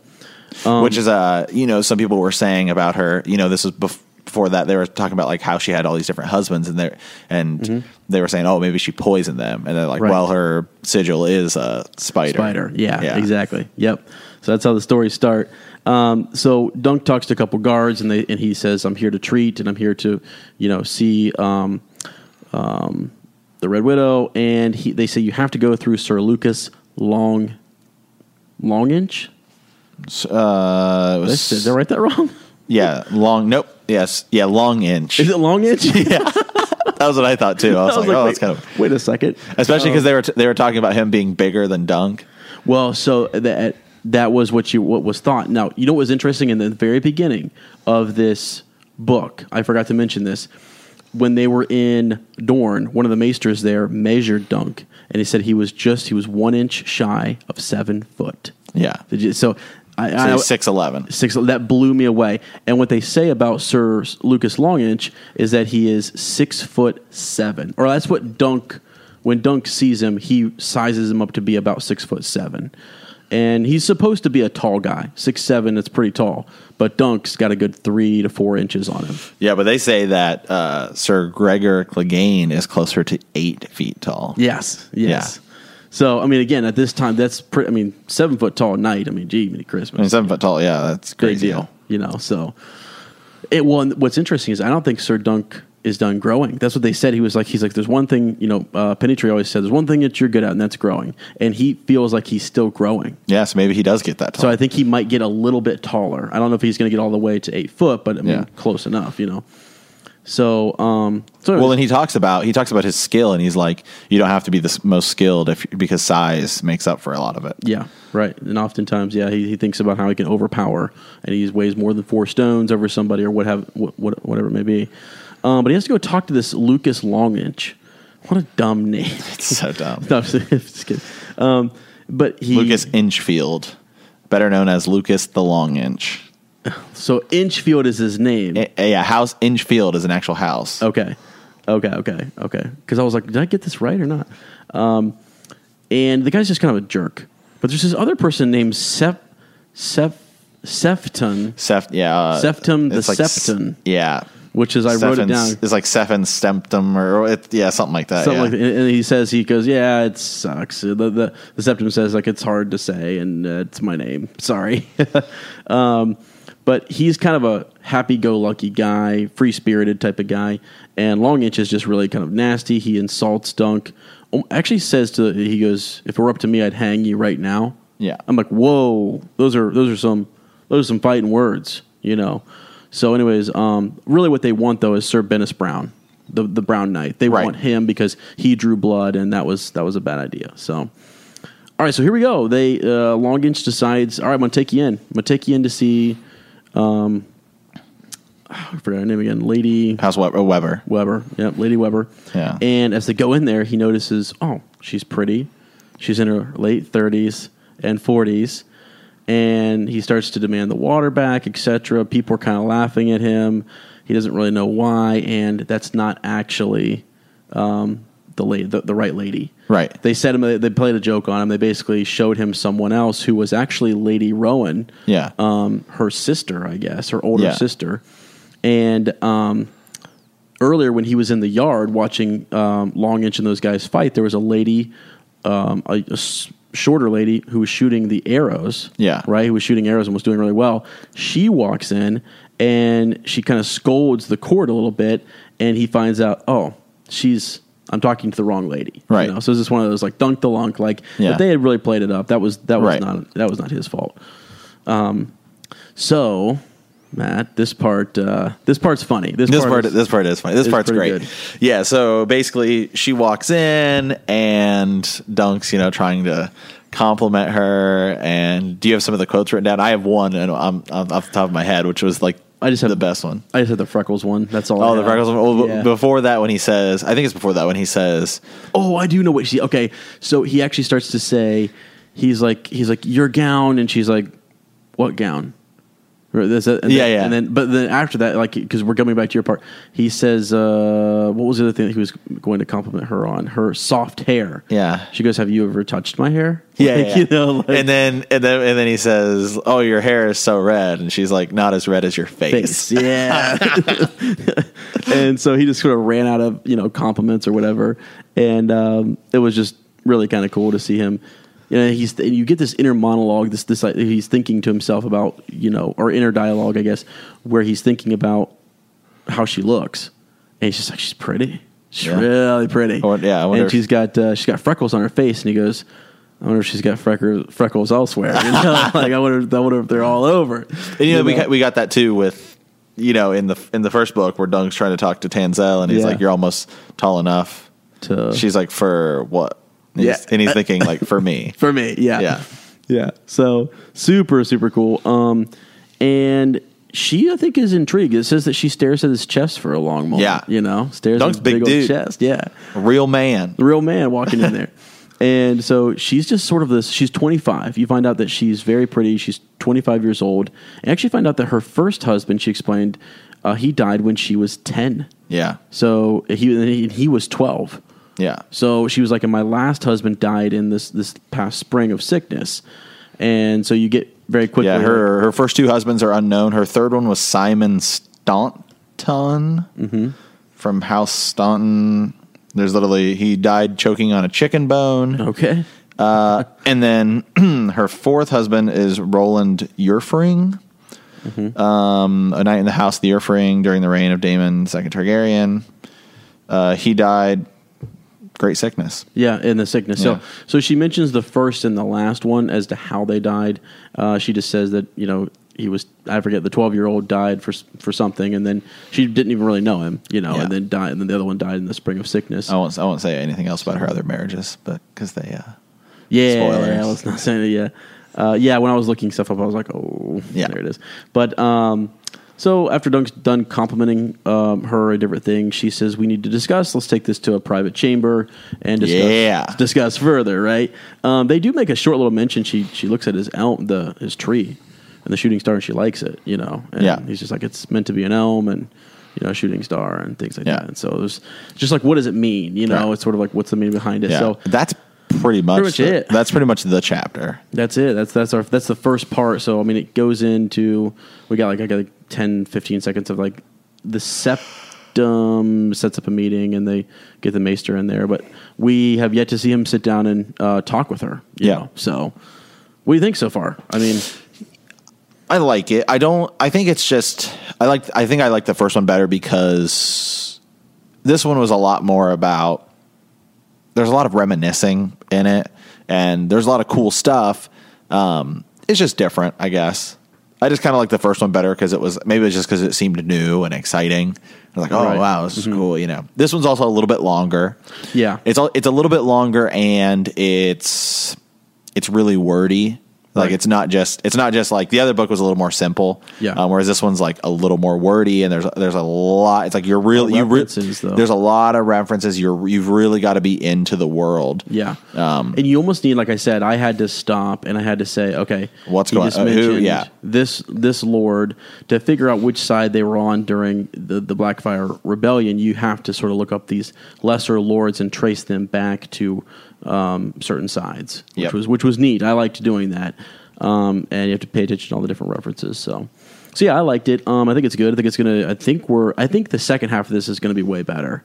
Speaker 2: which is uh you know some people were saying about her you know this was bef- before that they were talking about like how she had all these different husbands and they and they were saying oh maybe she poisoned them and they're like
Speaker 1: Mm-hmm. Right.
Speaker 2: well her sigil is a spider
Speaker 1: Spider. Yeah, exactly. Yep. So that's how the stories start. Um, so Dunk talks to a couple guards, and they and he says, "I'm here to treat, and I'm here to, you know, see um, um, the Red Widow." And he, they say you have to go through Sir Lucas Long Longinch.
Speaker 2: uh
Speaker 1: I,
Speaker 2: was,
Speaker 1: did I write that wrong?
Speaker 2: yeah long nope yes yeah long inch
Speaker 1: Is it long inch? yeah.
Speaker 2: that was what i thought too i was, like, oh
Speaker 1: wait,
Speaker 2: that's kind of
Speaker 1: wait a second.
Speaker 2: especially because they were t- they were talking about him being bigger than dunk
Speaker 1: Well, so that that was what you what was thought. Now, you know what was interesting in the very beginning of this book. I forgot to mention this. When they were in Dorne, one of the maesters there measured Dunk, and he said he was just he was one inch shy of seven foot.
Speaker 2: yeah
Speaker 1: Did you- So, I,
Speaker 2: so
Speaker 1: I
Speaker 2: he's 6'11
Speaker 1: six that blew me away. And what they say about Sir Lucas Longinch is that he is six foot seven, or that's what Dunk. When Dunk sees him, he sizes him up to be about six foot seven, and he's supposed to be a tall guy, six seven. It's pretty tall, but Dunk's got a good three to four inches on him.
Speaker 2: yeah but they say that uh sir gregor clegane is closer to eight feet tall
Speaker 1: Yes, yes. So I mean, again, at this time, that's pretty. I mean, seven foot tall knight. I mean, gee, many Christmas.
Speaker 2: I mean, seven foot tall yeah that's
Speaker 1: big deal, you know. So, it well, what's interesting is I don't think Sir Dunk is done growing. That's what they said. He was like, he's like, there's one thing, you know, uh, Penny Tree always said, there's one thing that you're good at, and that's growing. And he feels like he's still growing.
Speaker 2: yeah so maybe he does get that tall
Speaker 1: So I think he might get a little bit taller. I don't know if he's going to get all the way to eight foot, but I mean,
Speaker 2: Yeah.
Speaker 1: close enough, you know. So, um, so
Speaker 2: Well, and he talks about he talks about his skill, and he's like, you don't have to be the most skilled if because size makes up for a lot of it.
Speaker 1: Yeah, right. And oftentimes, yeah, he, he thinks about how he can overpower, and he weighs more than four stones over somebody or what have what, what whatever it may be. Um, but he has to go talk to this Lucas Longinch. What a dumb name.
Speaker 2: It's so dumb.
Speaker 1: no, I'm just, just kidding. Um, but he
Speaker 2: Lucas Inchfield, better known as Lucas the Long Inch.
Speaker 1: so Inchfield is his name.
Speaker 2: Eh, eh, yeah, house Inchfield is an actual house.
Speaker 1: Okay. Okay, okay, okay. Because I was like, did I get this right or not? Um, and the guy's just kind of a jerk. But there's this other person named Sef, Sef, Sefton,
Speaker 2: Sef, yeah, uh,
Speaker 1: the
Speaker 2: like s- Yeah,
Speaker 1: which is I wrote it down.
Speaker 2: It's like Sephen Stemptum or it, yeah, something like that.
Speaker 1: Something
Speaker 2: yeah.
Speaker 1: like that. And he says he goes, yeah, it sucks. The the, the septon says like it's hard to say, and uh, it's my name. Sorry, um, but he's kind of a happy-go-lucky guy, free-spirited type of guy. And Long Inch is just really kind of nasty. He insults Dunk. Um, Actually, says to he goes, "If it were up to me, I'd hang you right now."
Speaker 2: Yeah.
Speaker 1: I'm like, whoa, those are those are some those are some fighting words, you know. So, anyways, um, really, what they want though is Sir Bennis Brown, the the Brown Knight. They
Speaker 2: Right.
Speaker 1: want him because he drew blood, and that was that was a bad idea. So, all right, so here we go. They uh, Longinch decides, all right, I'm gonna take you in. I'm gonna take you in to see, um, I forgot her name again, Lady
Speaker 2: House Webber. Webber.
Speaker 1: Webber. Yep, Lady Webber.
Speaker 2: Yeah.
Speaker 1: And as they go in there, he notices, oh, she's pretty. She's in her late 30s and 40s. And he starts to demand the water back, etc. People are kind of laughing at him. He doesn't really know why, and that's not actually um, the, la- the the right lady.
Speaker 2: Right.
Speaker 1: They said him. They played a joke on him. They basically showed him someone else who was actually Lady Rowan.
Speaker 2: Yeah.
Speaker 1: Um, her sister, I guess, her older
Speaker 2: Yeah.
Speaker 1: sister, and um, earlier when he was in the yard watching um, Long Inch and those guys fight, there was a lady, um, a, a shorter lady who was shooting the arrows.
Speaker 2: Yeah.
Speaker 1: right. Who was shooting arrows and was doing really well. She walks in and she kind of scolds the court a little bit, and he finds out, oh, she's. I'm talking to the wrong lady,
Speaker 2: Right.
Speaker 1: You know? So it's just one of those like dunk the lunk, like
Speaker 2: Yeah.
Speaker 1: but they had really played it up. That was that was
Speaker 2: Right.
Speaker 1: not that was not his fault. Um, so Matt, this part uh, this part's funny. This,
Speaker 2: This part,
Speaker 1: is-
Speaker 2: this part is funny. This
Speaker 1: is
Speaker 2: part's great.
Speaker 1: good.
Speaker 2: Yeah. So basically, she walks in and Dunk's, you know, trying to compliment her. And do you have some of the quotes written down? I have one, and I'm, I'm off the top of my head, which was like
Speaker 1: I just have
Speaker 2: the best one.
Speaker 1: I just had the freckles one. That's all. I
Speaker 2: Oh, the freckles. one. Oh,
Speaker 1: Yeah.
Speaker 2: Before that, when he says, I think it's before that when he says,
Speaker 1: Oh, I do know what she. Okay, so he actually starts to say, he's like, he's like, your gown, and she's like, what gown? Or this- and
Speaker 2: Yeah,
Speaker 1: then,
Speaker 2: yeah.
Speaker 1: And then, but then after that, like, because we're coming back to your part, he says, uh, what was the other thing that he was going to compliment her on? Her soft hair.
Speaker 2: Yeah.
Speaker 1: She goes, "Have you ever touched my hair?"
Speaker 2: Yeah,
Speaker 1: Like,
Speaker 2: yeah.
Speaker 1: you know, like,
Speaker 2: and then and then and then he says, "Oh, your hair is so red," and she's like, "Not as red as your face."
Speaker 1: face. Yeah. and so he just sort of ran out of, you know, compliments or whatever. And um, it was just really kind of cool to see him. You know, he's and you get this inner monologue, this this like, he's thinking to himself about, you know, or inner dialogue, I guess, where he's thinking about how she looks, and he's just like, she's pretty, she's
Speaker 2: Yeah.
Speaker 1: really pretty.
Speaker 2: I wonder- yeah, I
Speaker 1: and she's got uh, she's got freckles on her face, and he goes, I wonder if she's got freckles freckles elsewhere. You know, like I wonder, I wonder if they're all over.
Speaker 2: And you know, we got, we got that too with you know in the in the first book where Dunk's trying to talk to Tanselle, and he's
Speaker 1: Yeah.
Speaker 2: like, "You're almost tall enough."
Speaker 1: To-
Speaker 2: She's like, "For what?" And he's,
Speaker 1: Yeah.
Speaker 2: and he's thinking like, "For me."
Speaker 1: for me. Yeah,
Speaker 2: Yeah.
Speaker 1: yeah. So super, super cool. Um, and she, I think, is intrigued. It says that she stares at his chest for a long moment.
Speaker 2: Yeah.
Speaker 1: you know, stares
Speaker 2: Dunk's
Speaker 1: at his
Speaker 2: big
Speaker 1: big, old
Speaker 2: dude.
Speaker 1: chest. Yeah,
Speaker 2: real man.
Speaker 1: the real man walking in there. And so she's just sort of this. She's 25. You find out that she's very pretty. She's 25 years old. And actually find out that her first husband, she explained, uh, he died when she was 10.
Speaker 2: Yeah,
Speaker 1: So he he was 12.
Speaker 2: Yeah,
Speaker 1: So she was like, and my last husband died in this this past spring of sickness, and so you get very quickly.
Speaker 2: yeah. Her her first two husbands are unknown. Her third one was Simon Staunton
Speaker 1: Mm-hmm.
Speaker 2: from House Staunton. There's literally he died choking on a chicken bone.
Speaker 1: okay,
Speaker 2: Uh, and then her fourth husband is Roland Uffering.
Speaker 1: Mm-hmm.
Speaker 2: Um, a night in the house, of the Uffering during the reign of Daemon II Targaryen. Uh, he died great sickness.
Speaker 1: yeah, in the sickness.
Speaker 2: Yeah.
Speaker 1: So so she mentions the first and the last one as to how they died. Uh, she just says that you know he was I forget the 12 year old died for for something, and then she didn't even really know him, you know,
Speaker 2: Yeah.
Speaker 1: and then died, and then the other one died in the spring of sickness.
Speaker 2: I won't. I won't say anything else about her other marriages, but because they. Uh,
Speaker 1: Yeah,
Speaker 2: Spoilers.
Speaker 1: let's not say that. Yeah, uh, yeah. When I was looking stuff up, I was like, oh,
Speaker 2: Yeah.
Speaker 1: there it is. But um, so after Dunk's done complimenting um, her a different thing, she says we need to discuss. Let's take this to a private chamber and discuss,
Speaker 2: Yeah.
Speaker 1: discuss further. Right? Um, they do make a short little mention. She she looks at his elm, the his tree, and the shooting star, and she likes it. You know, and
Speaker 2: Yeah.
Speaker 1: He's just like it's meant to be an elm and. You know, shooting star and things like
Speaker 2: Yeah.
Speaker 1: that. And so there's just like, what does it mean? You know,
Speaker 2: Right.
Speaker 1: it's sort of like, what's the meaning behind it?
Speaker 2: yeah,
Speaker 1: So
Speaker 2: that's pretty much,
Speaker 1: much
Speaker 2: the-
Speaker 1: it.
Speaker 2: That's pretty much the chapter.
Speaker 1: that's it. That's that's our that's the first part. So I mean, it goes into we got like I got like 10, 15 seconds of like the septon sets up a meeting and they get the maester in there, but we have yet to see him sit down and uh, talk with her. you
Speaker 2: Yeah.
Speaker 1: know. So what do you think so far? I mean,
Speaker 2: I like it. I don't. I think it's just. I like. I think I like the first one better because this one was a lot more about. There's a lot of reminiscing in it, and there's a lot of cool stuff. Um, it's just different, I guess. I just kind of like the first one better because it was maybe it was just because it seemed new and exciting. I was like, oh
Speaker 1: Right.
Speaker 2: wow, this is cool. You know, this one's also a little bit longer.
Speaker 1: Yeah.
Speaker 2: it's a, it's a little bit longer and it's it's really wordy, Like
Speaker 1: Right.
Speaker 2: it's not just it's not just like the other book was a little more simple,
Speaker 1: Yeah.
Speaker 2: Um, whereas this one's like a little more wordy, and there's there's a lot. It's like you're real. You re- there's a lot of references. You're you've really got to be into the world.
Speaker 1: Yeah.
Speaker 2: Um,
Speaker 1: and you almost need, like I said, I had to stop and I had to say, okay,
Speaker 2: What's going-
Speaker 1: just
Speaker 2: uh, who- yeah.
Speaker 1: This this lord to figure out which side they were on during the the Blackfire Rebellion. You have to sort of look up these lesser lords and trace them back to um, certain sides, which
Speaker 2: Yep.
Speaker 1: was which was neat. I liked doing that, um, and you have to pay attention to all the different references. So. So yeah, I liked it. Um, I think it's good. I think it's gonna. I think we're. I think the second half of this is gonna be way better.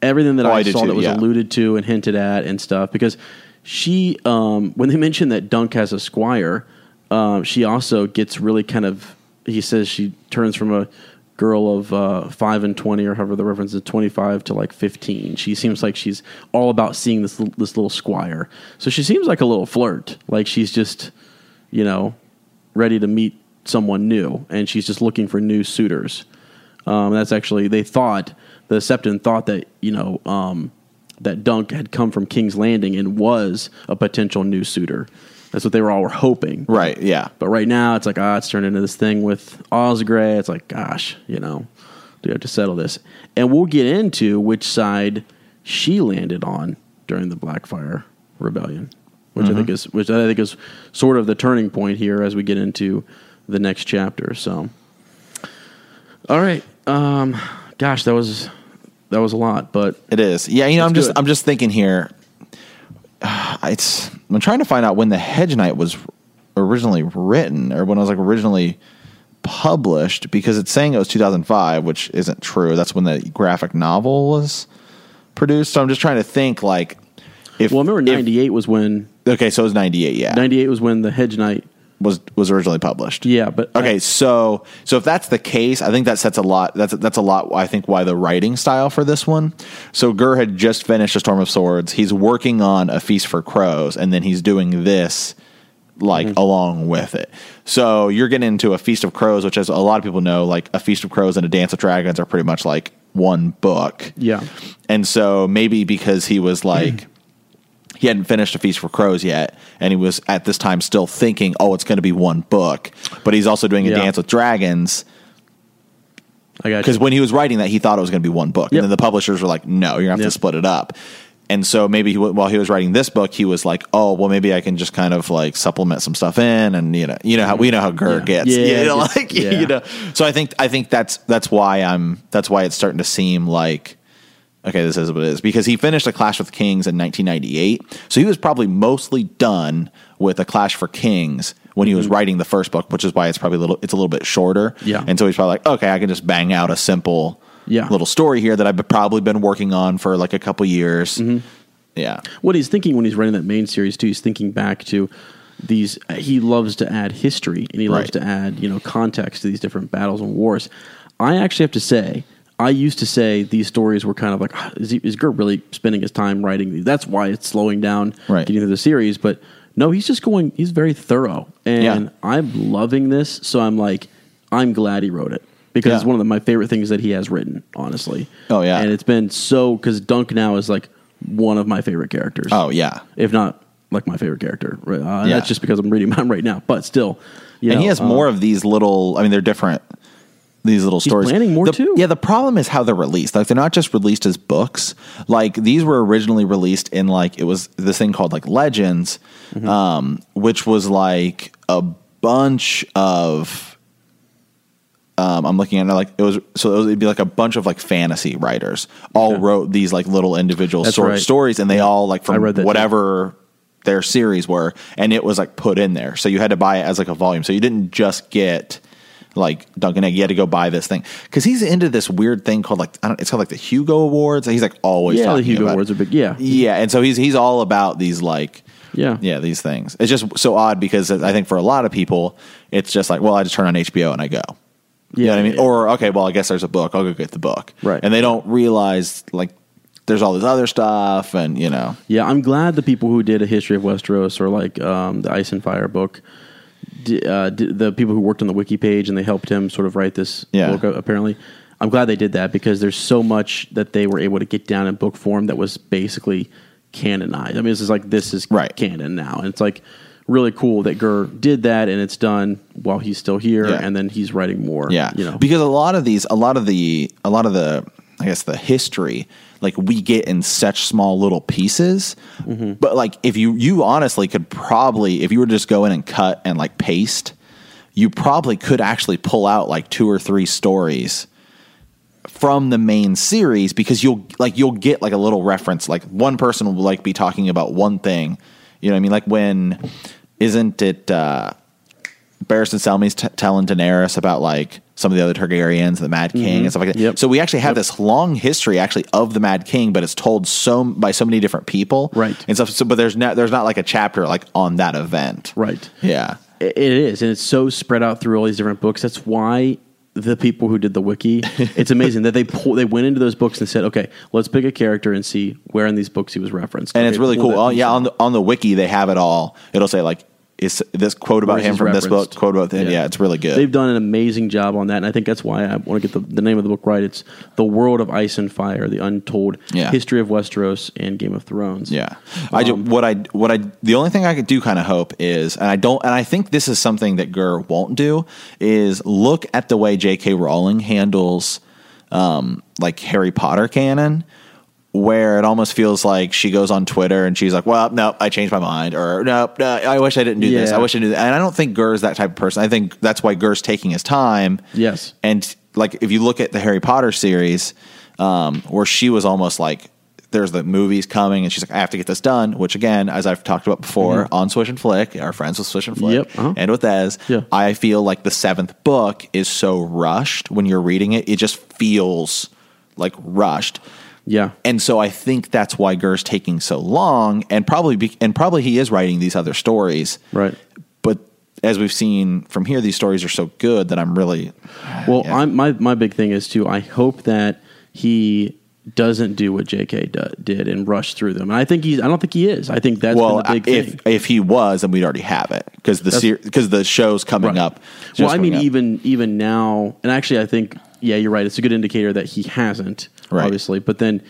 Speaker 1: Everything that
Speaker 2: Oh,
Speaker 1: I,
Speaker 2: I
Speaker 1: saw
Speaker 2: too,
Speaker 1: that was
Speaker 2: yeah.
Speaker 1: alluded to and hinted at and stuff because she um, when they mentioned that Dunk has a squire, um, she also gets really kind of. He says she turns from a girl of uh, five and twenty or however the reference is twenty five to like fifteen. She seems like she's all about seeing this this little squire. So she seems like a little flirt. Like she's just you know ready to meet someone new, and she's just looking for new suitors. Um, that's actually they thought the Septon thought that you know um, that Dunk had come from King's Landing and was a potential new suitor. That's what they were all were hoping.
Speaker 2: Right. Yeah.
Speaker 1: But right now it's like ah, it's turned into this thing with Osgrey. It's like gosh, you know, do we have to settle this? And we'll get into which side she landed on during the Blackfire Rebellion, which I think is which I think is sort of the turning point here as we get into the next chapter. So, all right, um, gosh, that was that was a lot, but
Speaker 2: It is. Yeah, you know, I'm just
Speaker 1: good.
Speaker 2: I'm just thinking here. It's I'm trying to find out when the Hedge Knight was originally written or when it was like originally published because it's saying it was 2005, which isn't true. That's when the graphic novel was produced. So I'm just trying to think like if
Speaker 1: well, remember
Speaker 2: if-
Speaker 1: '98 was when
Speaker 2: okay, so it was 98. Yeah,
Speaker 1: '98 was when the Hedge Knight.
Speaker 2: Was was originally published.
Speaker 1: Yeah, but
Speaker 2: Okay, so so if that's the case, I think that sets a lot. That's that's a lot. I think why the writing style for this one. So Gur had just finished a Storm of Swords. He's working on a Feast for Crows, and then he's doing this like
Speaker 1: Mm-hmm.
Speaker 2: along with it. So you're getting into a Feast of Crows, which as a lot of people know, like a Feast of Crows and a Dance of Dragons are pretty much like one book.
Speaker 1: Yeah.
Speaker 2: And so maybe because he was like he hadn't finished a Feast for Crows yet, and he was at this time still thinking, "Oh, it's going to be one book," but he's also doing a
Speaker 1: Yeah.
Speaker 2: Dance with Dragons
Speaker 1: I got
Speaker 2: because when he was writing that, he thought it was going to be one book,
Speaker 1: Yep.
Speaker 2: and then the publishers were like, "No, you're going to have
Speaker 1: Yep.
Speaker 2: to split it up." And so maybe he, while he was writing this book, he was like, "Oh, well, maybe I can just kind of like supplement some stuff in, and you know, you know how we know how Gur
Speaker 1: Yeah.
Speaker 2: gets,
Speaker 1: Yeah,
Speaker 2: you know, like
Speaker 1: yeah.
Speaker 2: you know." So I think I think that's that's why I'm that's why it's starting to seem like okay, this is what it is because he finished a Clash with Kings in 1998, so he was probably mostly done with a Clash for Kings when he was writing the first book, which is why it's probably a little it's a little bit shorter.
Speaker 1: Mm-hmm. Yeah.
Speaker 2: and so he's probably like, okay, I can just bang out a simple
Speaker 1: Yeah.
Speaker 2: little story here that I've probably been working on for like a couple years.
Speaker 1: Mm-hmm.
Speaker 2: Yeah,
Speaker 1: what he's thinking when he's writing that main series too. He's thinking back to these. He loves to add history and he loves to add you know context to these different battles and wars. I actually have to say. I used to say these stories were kind of like, "Ah, is, he, is Gert really spending his time writing these? That's why it's slowing down
Speaker 2: Right.
Speaker 1: getting through the series. But no, he's just going, he's very thorough. And
Speaker 2: Yeah.
Speaker 1: I'm loving this. So I'm like, I'm glad he wrote it because
Speaker 2: Yeah.
Speaker 1: it's one of the, my favorite things that he has written, honestly.
Speaker 2: Oh, yeah.
Speaker 1: And it's been so, because Dunk now is like one of my favorite characters
Speaker 2: Oh yeah,
Speaker 1: if not like my favorite character. Uh,
Speaker 2: Yeah.
Speaker 1: That's just because I'm reading mine right now. But still, you
Speaker 2: and
Speaker 1: know,
Speaker 2: he has
Speaker 1: um,
Speaker 2: more of these little. I mean, they're different. These little stories.
Speaker 1: planning more
Speaker 2: The-
Speaker 1: too.
Speaker 2: Yeah, the problem is how they're released. Like they're not just released as books. Like these were originally released in like it was this thing called like Legends,
Speaker 1: Mm-hmm.
Speaker 2: um, which was like a bunch of. Um, I'm looking at it like it was so it was, it'd be like a bunch of like fantasy writers all
Speaker 1: Okay.
Speaker 2: wrote these like little individual sort
Speaker 1: right.
Speaker 2: stories, and they all like from
Speaker 1: that too.
Speaker 2: whatever their series were, and it was like put in there. So you had to buy it as like a volume. So you didn't just get like Dunk and Egg. You had to go buy this thing because he's into this weird thing called like I don't, it's called like the Hugo Awards. He's like always
Speaker 1: Yeah, the Hugo Awards
Speaker 2: it.
Speaker 1: are big. Yeah.
Speaker 2: yeah, and so he's he's all about these like
Speaker 1: Yeah.
Speaker 2: yeah these things. It's just so odd because I think for a lot of people it's just like well I just turn on HBO and I go. You know what I mean?
Speaker 1: Yeah.
Speaker 2: Or okay, well I guess there's a book. I'll go get the book.
Speaker 1: Right.
Speaker 2: And they don't realize like there's all this other stuff and you know
Speaker 1: Yeah, I'm glad the people who did a history of Westeros or like um, the Ice and Fire book, uh, the people who worked on the wiki page and they helped him sort of write this
Speaker 2: Yeah.
Speaker 1: book. uh, Apparently, I'm glad they did that because there's so much that they were able to get down in book form that was basically canonized. I mean, this is like this is
Speaker 2: Right.
Speaker 1: canon now, and it's like really cool that Gurr did that, and it's done while he's still here,
Speaker 2: Yeah.
Speaker 1: and then he's writing more.
Speaker 2: Yeah,
Speaker 1: you know,
Speaker 2: because a lot of these, a lot of the, a lot of the, I guess the history, like we get in such small little pieces.
Speaker 1: Mm-hmm.
Speaker 2: But like, if you you honestly could probably, if you were to just go in and cut and like paste, you probably could actually pull out like two or three stories from the main series because you'll like you'll get like a little reference like one person will like be talking about one thing you know what i mean like when isn't it uh Barristan Selmy's t- telling Daenerys about like some of the other Targaryens, the Mad King, and stuff like that.
Speaker 1: Mm-hmm. Yep.
Speaker 2: So we actually have this long history actually of the Mad King, but it's told so by so many different people,
Speaker 1: Right.
Speaker 2: And stuff. So, but there's not there's not like a chapter like on that event,
Speaker 1: right?
Speaker 2: Yeah,
Speaker 1: It is, and it's so spread out through all these different books. That's why the people who did the wiki, it's amazing that they pull, they went into those books and said, "Okay, let's pick a character and see where in these books he was referenced."
Speaker 2: and it's really cool. Oh, yeah, on the on the wiki they have it all. It'll say like is this quote about him from this book, quote about him. Yeah, it's really good.
Speaker 1: They've done an amazing job on that, and I think that's why I want to get the, the name of the book right. It's "The World of Ice and Fire: The Untold
Speaker 2: Yeah.
Speaker 1: History of Westeros and Game of Thrones."
Speaker 2: Yeah, I ju-
Speaker 1: Um,
Speaker 2: what I what I the only thing I could do kind of hope is, and I don't, and I think this is something that Gurr won't do is look at the way J.K. Rowling handles um, like Harry Potter canon. Where it almost feels like she goes on Twitter and she's like, "Well, no, I changed my mind," or "No, no I wish I didn't do this. I wish I knew." That. And I don't think Gurr's that type of person. I think that's why Gurr's taking his time.
Speaker 1: Yes.
Speaker 2: And like if you look at the Harry Potter series, um, where she was almost like there's the movies coming and she's like, I have to get this done, which again, as I've talked about before on Swish and Flick, our friends with Swish and Flick
Speaker 1: Mm-hmm. Yep, uh-huh.
Speaker 2: and with Ez,
Speaker 1: Yeah.
Speaker 2: I feel like the seventh book is so rushed when you're reading it, it just feels like rushed.
Speaker 1: Yeah,
Speaker 2: And so I think that's why Gurr's taking so long, and probably be, and probably he is writing these other stories,
Speaker 1: right.
Speaker 2: But as we've seen from here, these stories are so good that I'm really
Speaker 1: Well,
Speaker 2: Yeah.
Speaker 1: I'm, my my big thing is too. I hope that he doesn't do what J.K. Do, did and rush through them. And I think he's. I don't think he is. I think that's
Speaker 2: well,
Speaker 1: the big
Speaker 2: if
Speaker 1: thing.
Speaker 2: if he was, then we'd already have it because the because the show's coming
Speaker 1: Right.
Speaker 2: up.
Speaker 1: Well, I mean, even even now, and actually, I think yeah, you're right. It's a good indicator that he hasn't,
Speaker 2: Right.
Speaker 1: obviously. But then,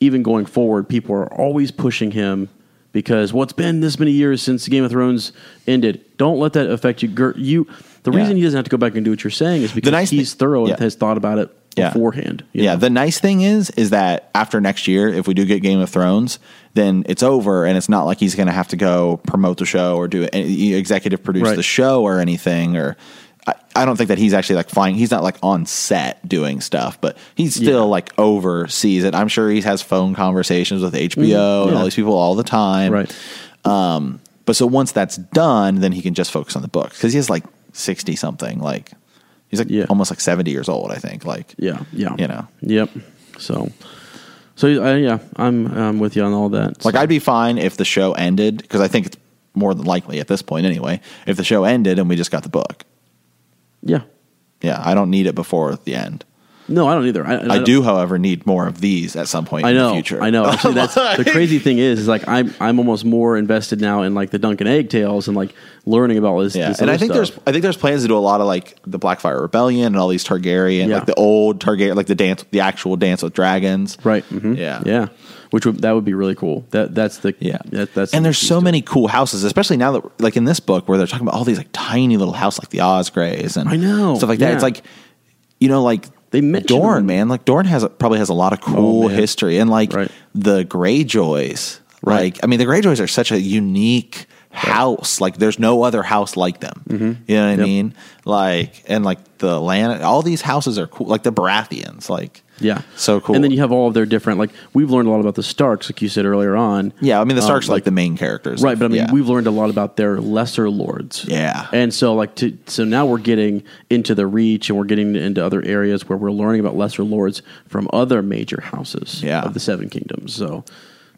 Speaker 1: even going forward, people are always pushing him because what's been this many years since Game of Thrones ended. Don't let that affect you. Gert, you. The
Speaker 2: Yeah.
Speaker 1: reason he doesn't have to go back and do what you're saying is because
Speaker 2: nice
Speaker 1: he's
Speaker 2: thi-
Speaker 1: thorough
Speaker 2: yeah.
Speaker 1: and has thought about it
Speaker 2: Yeah.
Speaker 1: beforehand.
Speaker 2: yeah.
Speaker 1: know?
Speaker 2: The nice thing is, is that after next year, if we do get Game of Thrones, then it's over, and it's not like he's going to have to go promote the show or do any, executive produce
Speaker 1: Right.
Speaker 2: the show or anything. Or I, I don't think that he's actually like flying. He's not like on set doing stuff, but he's still
Speaker 1: Yeah.
Speaker 2: like oversees it. I'm sure he has phone conversations with HBO and
Speaker 1: Mm-hmm. yeah.
Speaker 2: all these people all the time.
Speaker 1: Right.
Speaker 2: Um, but so once that's done, then he can just focus on the book because he has like sixty something. Like he's like
Speaker 1: Yeah.
Speaker 2: almost like seventy years old. I think. Like
Speaker 1: Yeah, yeah,
Speaker 2: You know.
Speaker 1: Yep. So, so uh, yeah, I'm I'm with you on all that.
Speaker 2: like
Speaker 1: So-
Speaker 2: I'd be fine if the show ended because I think it's more than likely at this point anyway. If the show ended and we just got the book,
Speaker 1: yeah.
Speaker 2: yeah, I don't need it before the end.
Speaker 1: No, I don't either. I,
Speaker 2: I,
Speaker 1: don't-
Speaker 2: do, however, need more of these at some point
Speaker 1: I
Speaker 2: in
Speaker 1: know.
Speaker 2: the future.
Speaker 1: I know. Actually, that's the crazy thing is, is like I'm I'm almost more invested now in like the Dunk and Egg tales and like learning about this.
Speaker 2: Yeah,
Speaker 1: this
Speaker 2: and I think
Speaker 1: stuff.
Speaker 2: there's I think there's plans to do a lot of like the Blackfyre Rebellion and all these Targaryen,
Speaker 1: Yeah.
Speaker 2: like the old Targaryen, like the dance, the actual Dance with Dragons,
Speaker 1: right. mhm.
Speaker 2: Yeah.
Speaker 1: yeah. Which would that would be really cool. That that's the
Speaker 2: Yeah,
Speaker 1: That, that's
Speaker 2: and
Speaker 1: the
Speaker 2: there's so
Speaker 1: stuff.
Speaker 2: many cool houses, especially now that like in this book where they're talking about all these like tiny little houses like the Osgreys and
Speaker 1: I know,
Speaker 2: stuff like that.
Speaker 1: yeah.
Speaker 2: It's like you know like
Speaker 1: They mention
Speaker 2: Dorne,
Speaker 1: them.
Speaker 2: man. Like Dorne has a, probably has a lot of cool
Speaker 1: Oh,
Speaker 2: history and like
Speaker 1: Right.
Speaker 2: the Greyjoys.
Speaker 1: Right.
Speaker 2: Like I mean, the Greyjoys are such a unique house. Like there's no other house like them. You know what I
Speaker 1: Mm-hmm.
Speaker 2: Mean? Like and like the land. All these houses are cool. Like the Baratheons. Like
Speaker 1: Yeah,
Speaker 2: so cool.
Speaker 1: And then you have all of their different like we've learned a lot about the Starks, like you said earlier on.
Speaker 2: yeah, I mean the
Speaker 1: Um,
Speaker 2: Starks are like the main characters,
Speaker 1: right but i mean
Speaker 2: Yeah.
Speaker 1: we've learned a lot about their lesser lords
Speaker 2: Yeah.
Speaker 1: and so like to so now we're getting into the reach and we're getting into other areas where we're learning about lesser lords from other major houses
Speaker 2: Yeah.
Speaker 1: of the seven kingdoms so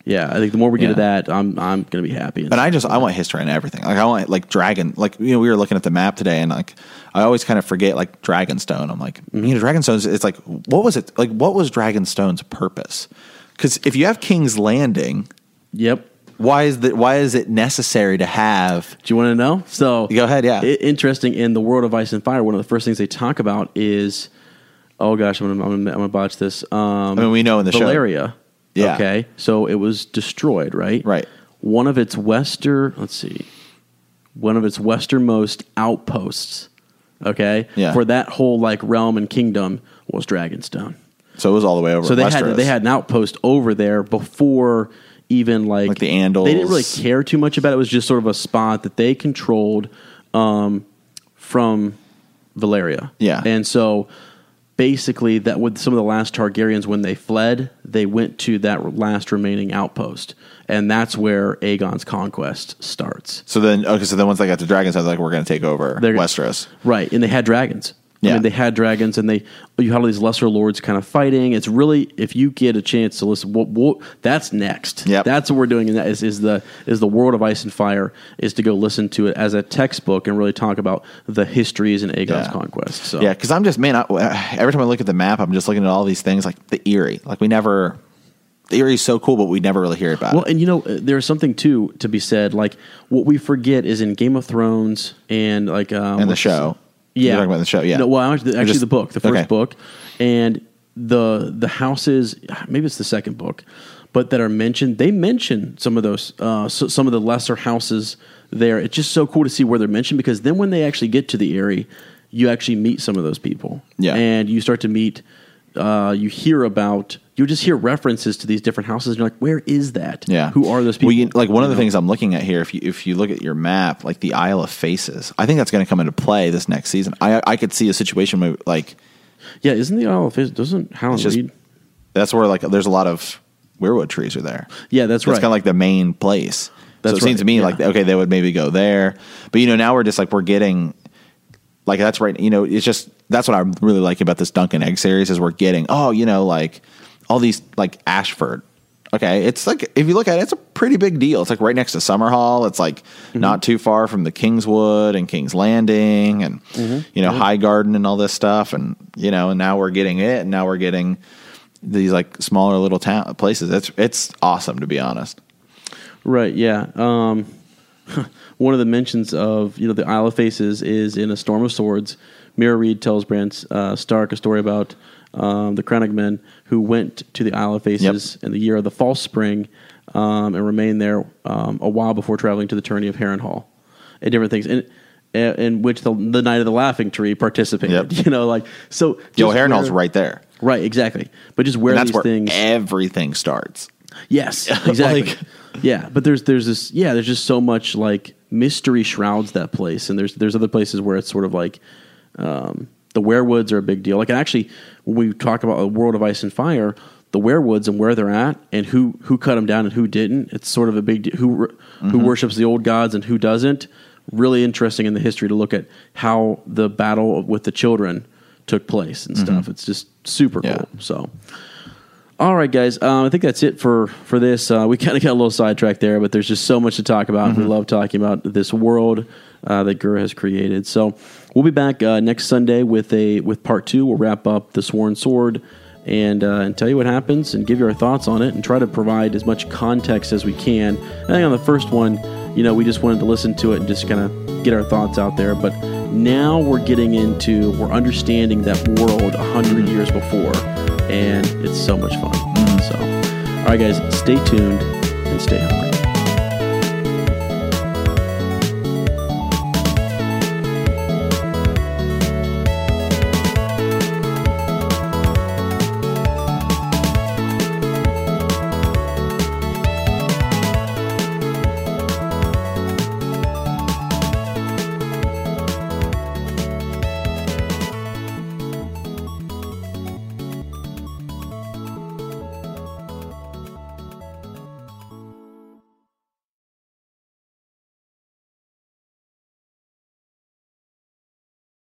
Speaker 1: yeah i think the more we get to that i'm i'm gonna be happy
Speaker 2: And I just I want history and everything. Like I want like dragon. Like you know we were looking at the map today, and like I always kind of forget like Dragonstone. I'm like
Speaker 1: Mm-hmm.
Speaker 2: you know Dragonstone's. It's like what was it like? What was Dragonstone's purpose? Because if you have King's Landing,
Speaker 1: yep
Speaker 2: why is that? Why is it necessary to have?
Speaker 1: do you want to know so
Speaker 2: Go ahead, yeah.
Speaker 1: i- interesting in the world of ice and fire one of the first things they talk about is oh gosh i'm gonna i'm gonna, I'm gonna botch this um
Speaker 2: I mean, we know in the show. Yeah.
Speaker 1: Okay. So it was destroyed, right?
Speaker 2: Right.
Speaker 1: One of its western, let's see, one of its westernmost outposts. Okay,
Speaker 2: Yeah.
Speaker 1: for that whole like realm and kingdom was Dragonstone.
Speaker 2: So it was all the way over.
Speaker 1: So they
Speaker 2: Westeros.
Speaker 1: had they had an outpost over there before even like,
Speaker 2: Like the Andals.
Speaker 1: They didn't really care too much about it. It was just sort of a spot that they controlled um, from Valyria.
Speaker 2: Yeah.
Speaker 1: and so basically that with some of the last Targaryens when they fled, they went to that last remaining outpost, and that's where Aegon's conquest starts.
Speaker 2: So then, okay, so then once they got to dragons, I was like, we're going to take over
Speaker 1: They're-
Speaker 2: Westeros.
Speaker 1: Right, and they had dragons. I
Speaker 2: Yeah.
Speaker 1: mean, they had dragons, and they you had all these lesser lords kind of fighting. It's really if you get a chance to listen, what, what that's next.
Speaker 2: Yep.
Speaker 1: that's what we're doing. And that is, is the is the world of ice and fire is to go listen to it as a textbook and really talk about the histories and Aegon's
Speaker 2: Yeah.
Speaker 1: conquest. So
Speaker 2: Yeah, because I'm just man. I, every time I look at the map, I'm just looking at all these things like the Eyrie. Like we never, the Eyrie is so cool, but we never really hear about
Speaker 1: Well,
Speaker 2: it.
Speaker 1: and you know, uh, there's something too to be said. Like what we forget is in Game of Thrones and like um,
Speaker 2: And the show.
Speaker 1: Yeah,
Speaker 2: You're talking about the show, yeah.
Speaker 1: No, well, actually, actually
Speaker 2: just-
Speaker 1: the book, the first
Speaker 2: okay.
Speaker 1: book, and the the houses. Maybe it's the second book, but that are mentioned. They mention some of those, uh, so, some of the lesser houses there. It's just so cool to see where they're mentioned because then when they actually get to the Eyrie, you actually meet some of those people.
Speaker 2: Yeah.
Speaker 1: and you start to meet. Uh, you hear about. You just hear references to these different houses. And you're like, where is that?
Speaker 2: Yeah,
Speaker 1: who are those people?
Speaker 2: Well, you- like one of the
Speaker 1: know?
Speaker 2: things I'm looking at here, if you if you look at your map, like the Isle of Faces, I think that's going to come into play this next season. I I could see a situation where like
Speaker 1: Yeah, isn't the Isle of faces Doesn't
Speaker 2: It's just-
Speaker 1: Reed?
Speaker 2: that's where like there's a lot of weirwood trees are there.
Speaker 1: Yeah, that's right.
Speaker 2: That's kind of like the main place.
Speaker 1: That's
Speaker 2: so it seems to me
Speaker 1: yeah.
Speaker 2: like okay, they would maybe go there, but you know now we're just like we're getting like that's right. You know, it's just that's what I really like about this Dunk and Egg series is we're getting oh you know like all these like Ashford. Okay, it's like if you look at it, it's a pretty big deal. It's like right next to Summerhall. It's like
Speaker 1: Mm-hmm.
Speaker 2: not too far from the Kingswood and King's Landing and
Speaker 1: Mm-hmm.
Speaker 2: you know Highgarden and all this stuff. And you know, and now we're getting it, and now we're getting these like smaller little town places. It's it's awesome to be honest.
Speaker 1: Right. Yeah. Um, one of the mentions of you know the Isle of Faces is in A Storm of Swords. Meera Reed tells Bran uh, Stark a story about um, the Crannogmen who went to the Isle of Faces in the year of the false spring um, and remained there um, a while before traveling to the tourney of Harrenhal and different things. And in which the, the Knight of the Laughing Tree participated,
Speaker 2: Yep.
Speaker 1: you know, like so.
Speaker 2: Yo, Harrenhal's
Speaker 1: where-
Speaker 2: right there.
Speaker 1: right, exactly. But just where
Speaker 2: And that's
Speaker 1: these
Speaker 2: where
Speaker 1: things,
Speaker 2: everything starts.
Speaker 1: Yes, exactly.
Speaker 2: Like-
Speaker 1: yeah, but there's there's this yeah, there's just so much like mystery shrouds that place, and there's there's other places where it's sort of like um, the weirwoods are a big deal. Like actually, when we talk about a world of ice and fire, the weirwoods and where they're at, and who who cut them down and who didn't, it's sort of a big deal. Who who
Speaker 2: Mm-hmm.
Speaker 1: worships the old gods and who doesn't. Really interesting in the history to look at how the battle with the children took place and stuff. It's just super
Speaker 2: Mm-hmm. Yeah.
Speaker 1: cool. So. All right, guys. Um, I think that's it for for this. Uh, we kind of got a little sidetracked there, but there's just so much to talk about. We love talking about this world uh, that Gura has created. So we'll be back uh, next Sunday with a with part two. We'll wrap up the Sworn Sword and uh, and tell you what happens and give you our thoughts on it and try to provide as much context as we can. I think on the first one, you know, we just wanted to listen to it and just kind of get our thoughts out there. But now we're getting into we're understanding that world a hundred years before, and it's so much fun. So, all right, guys, stay tuned and stay hungry.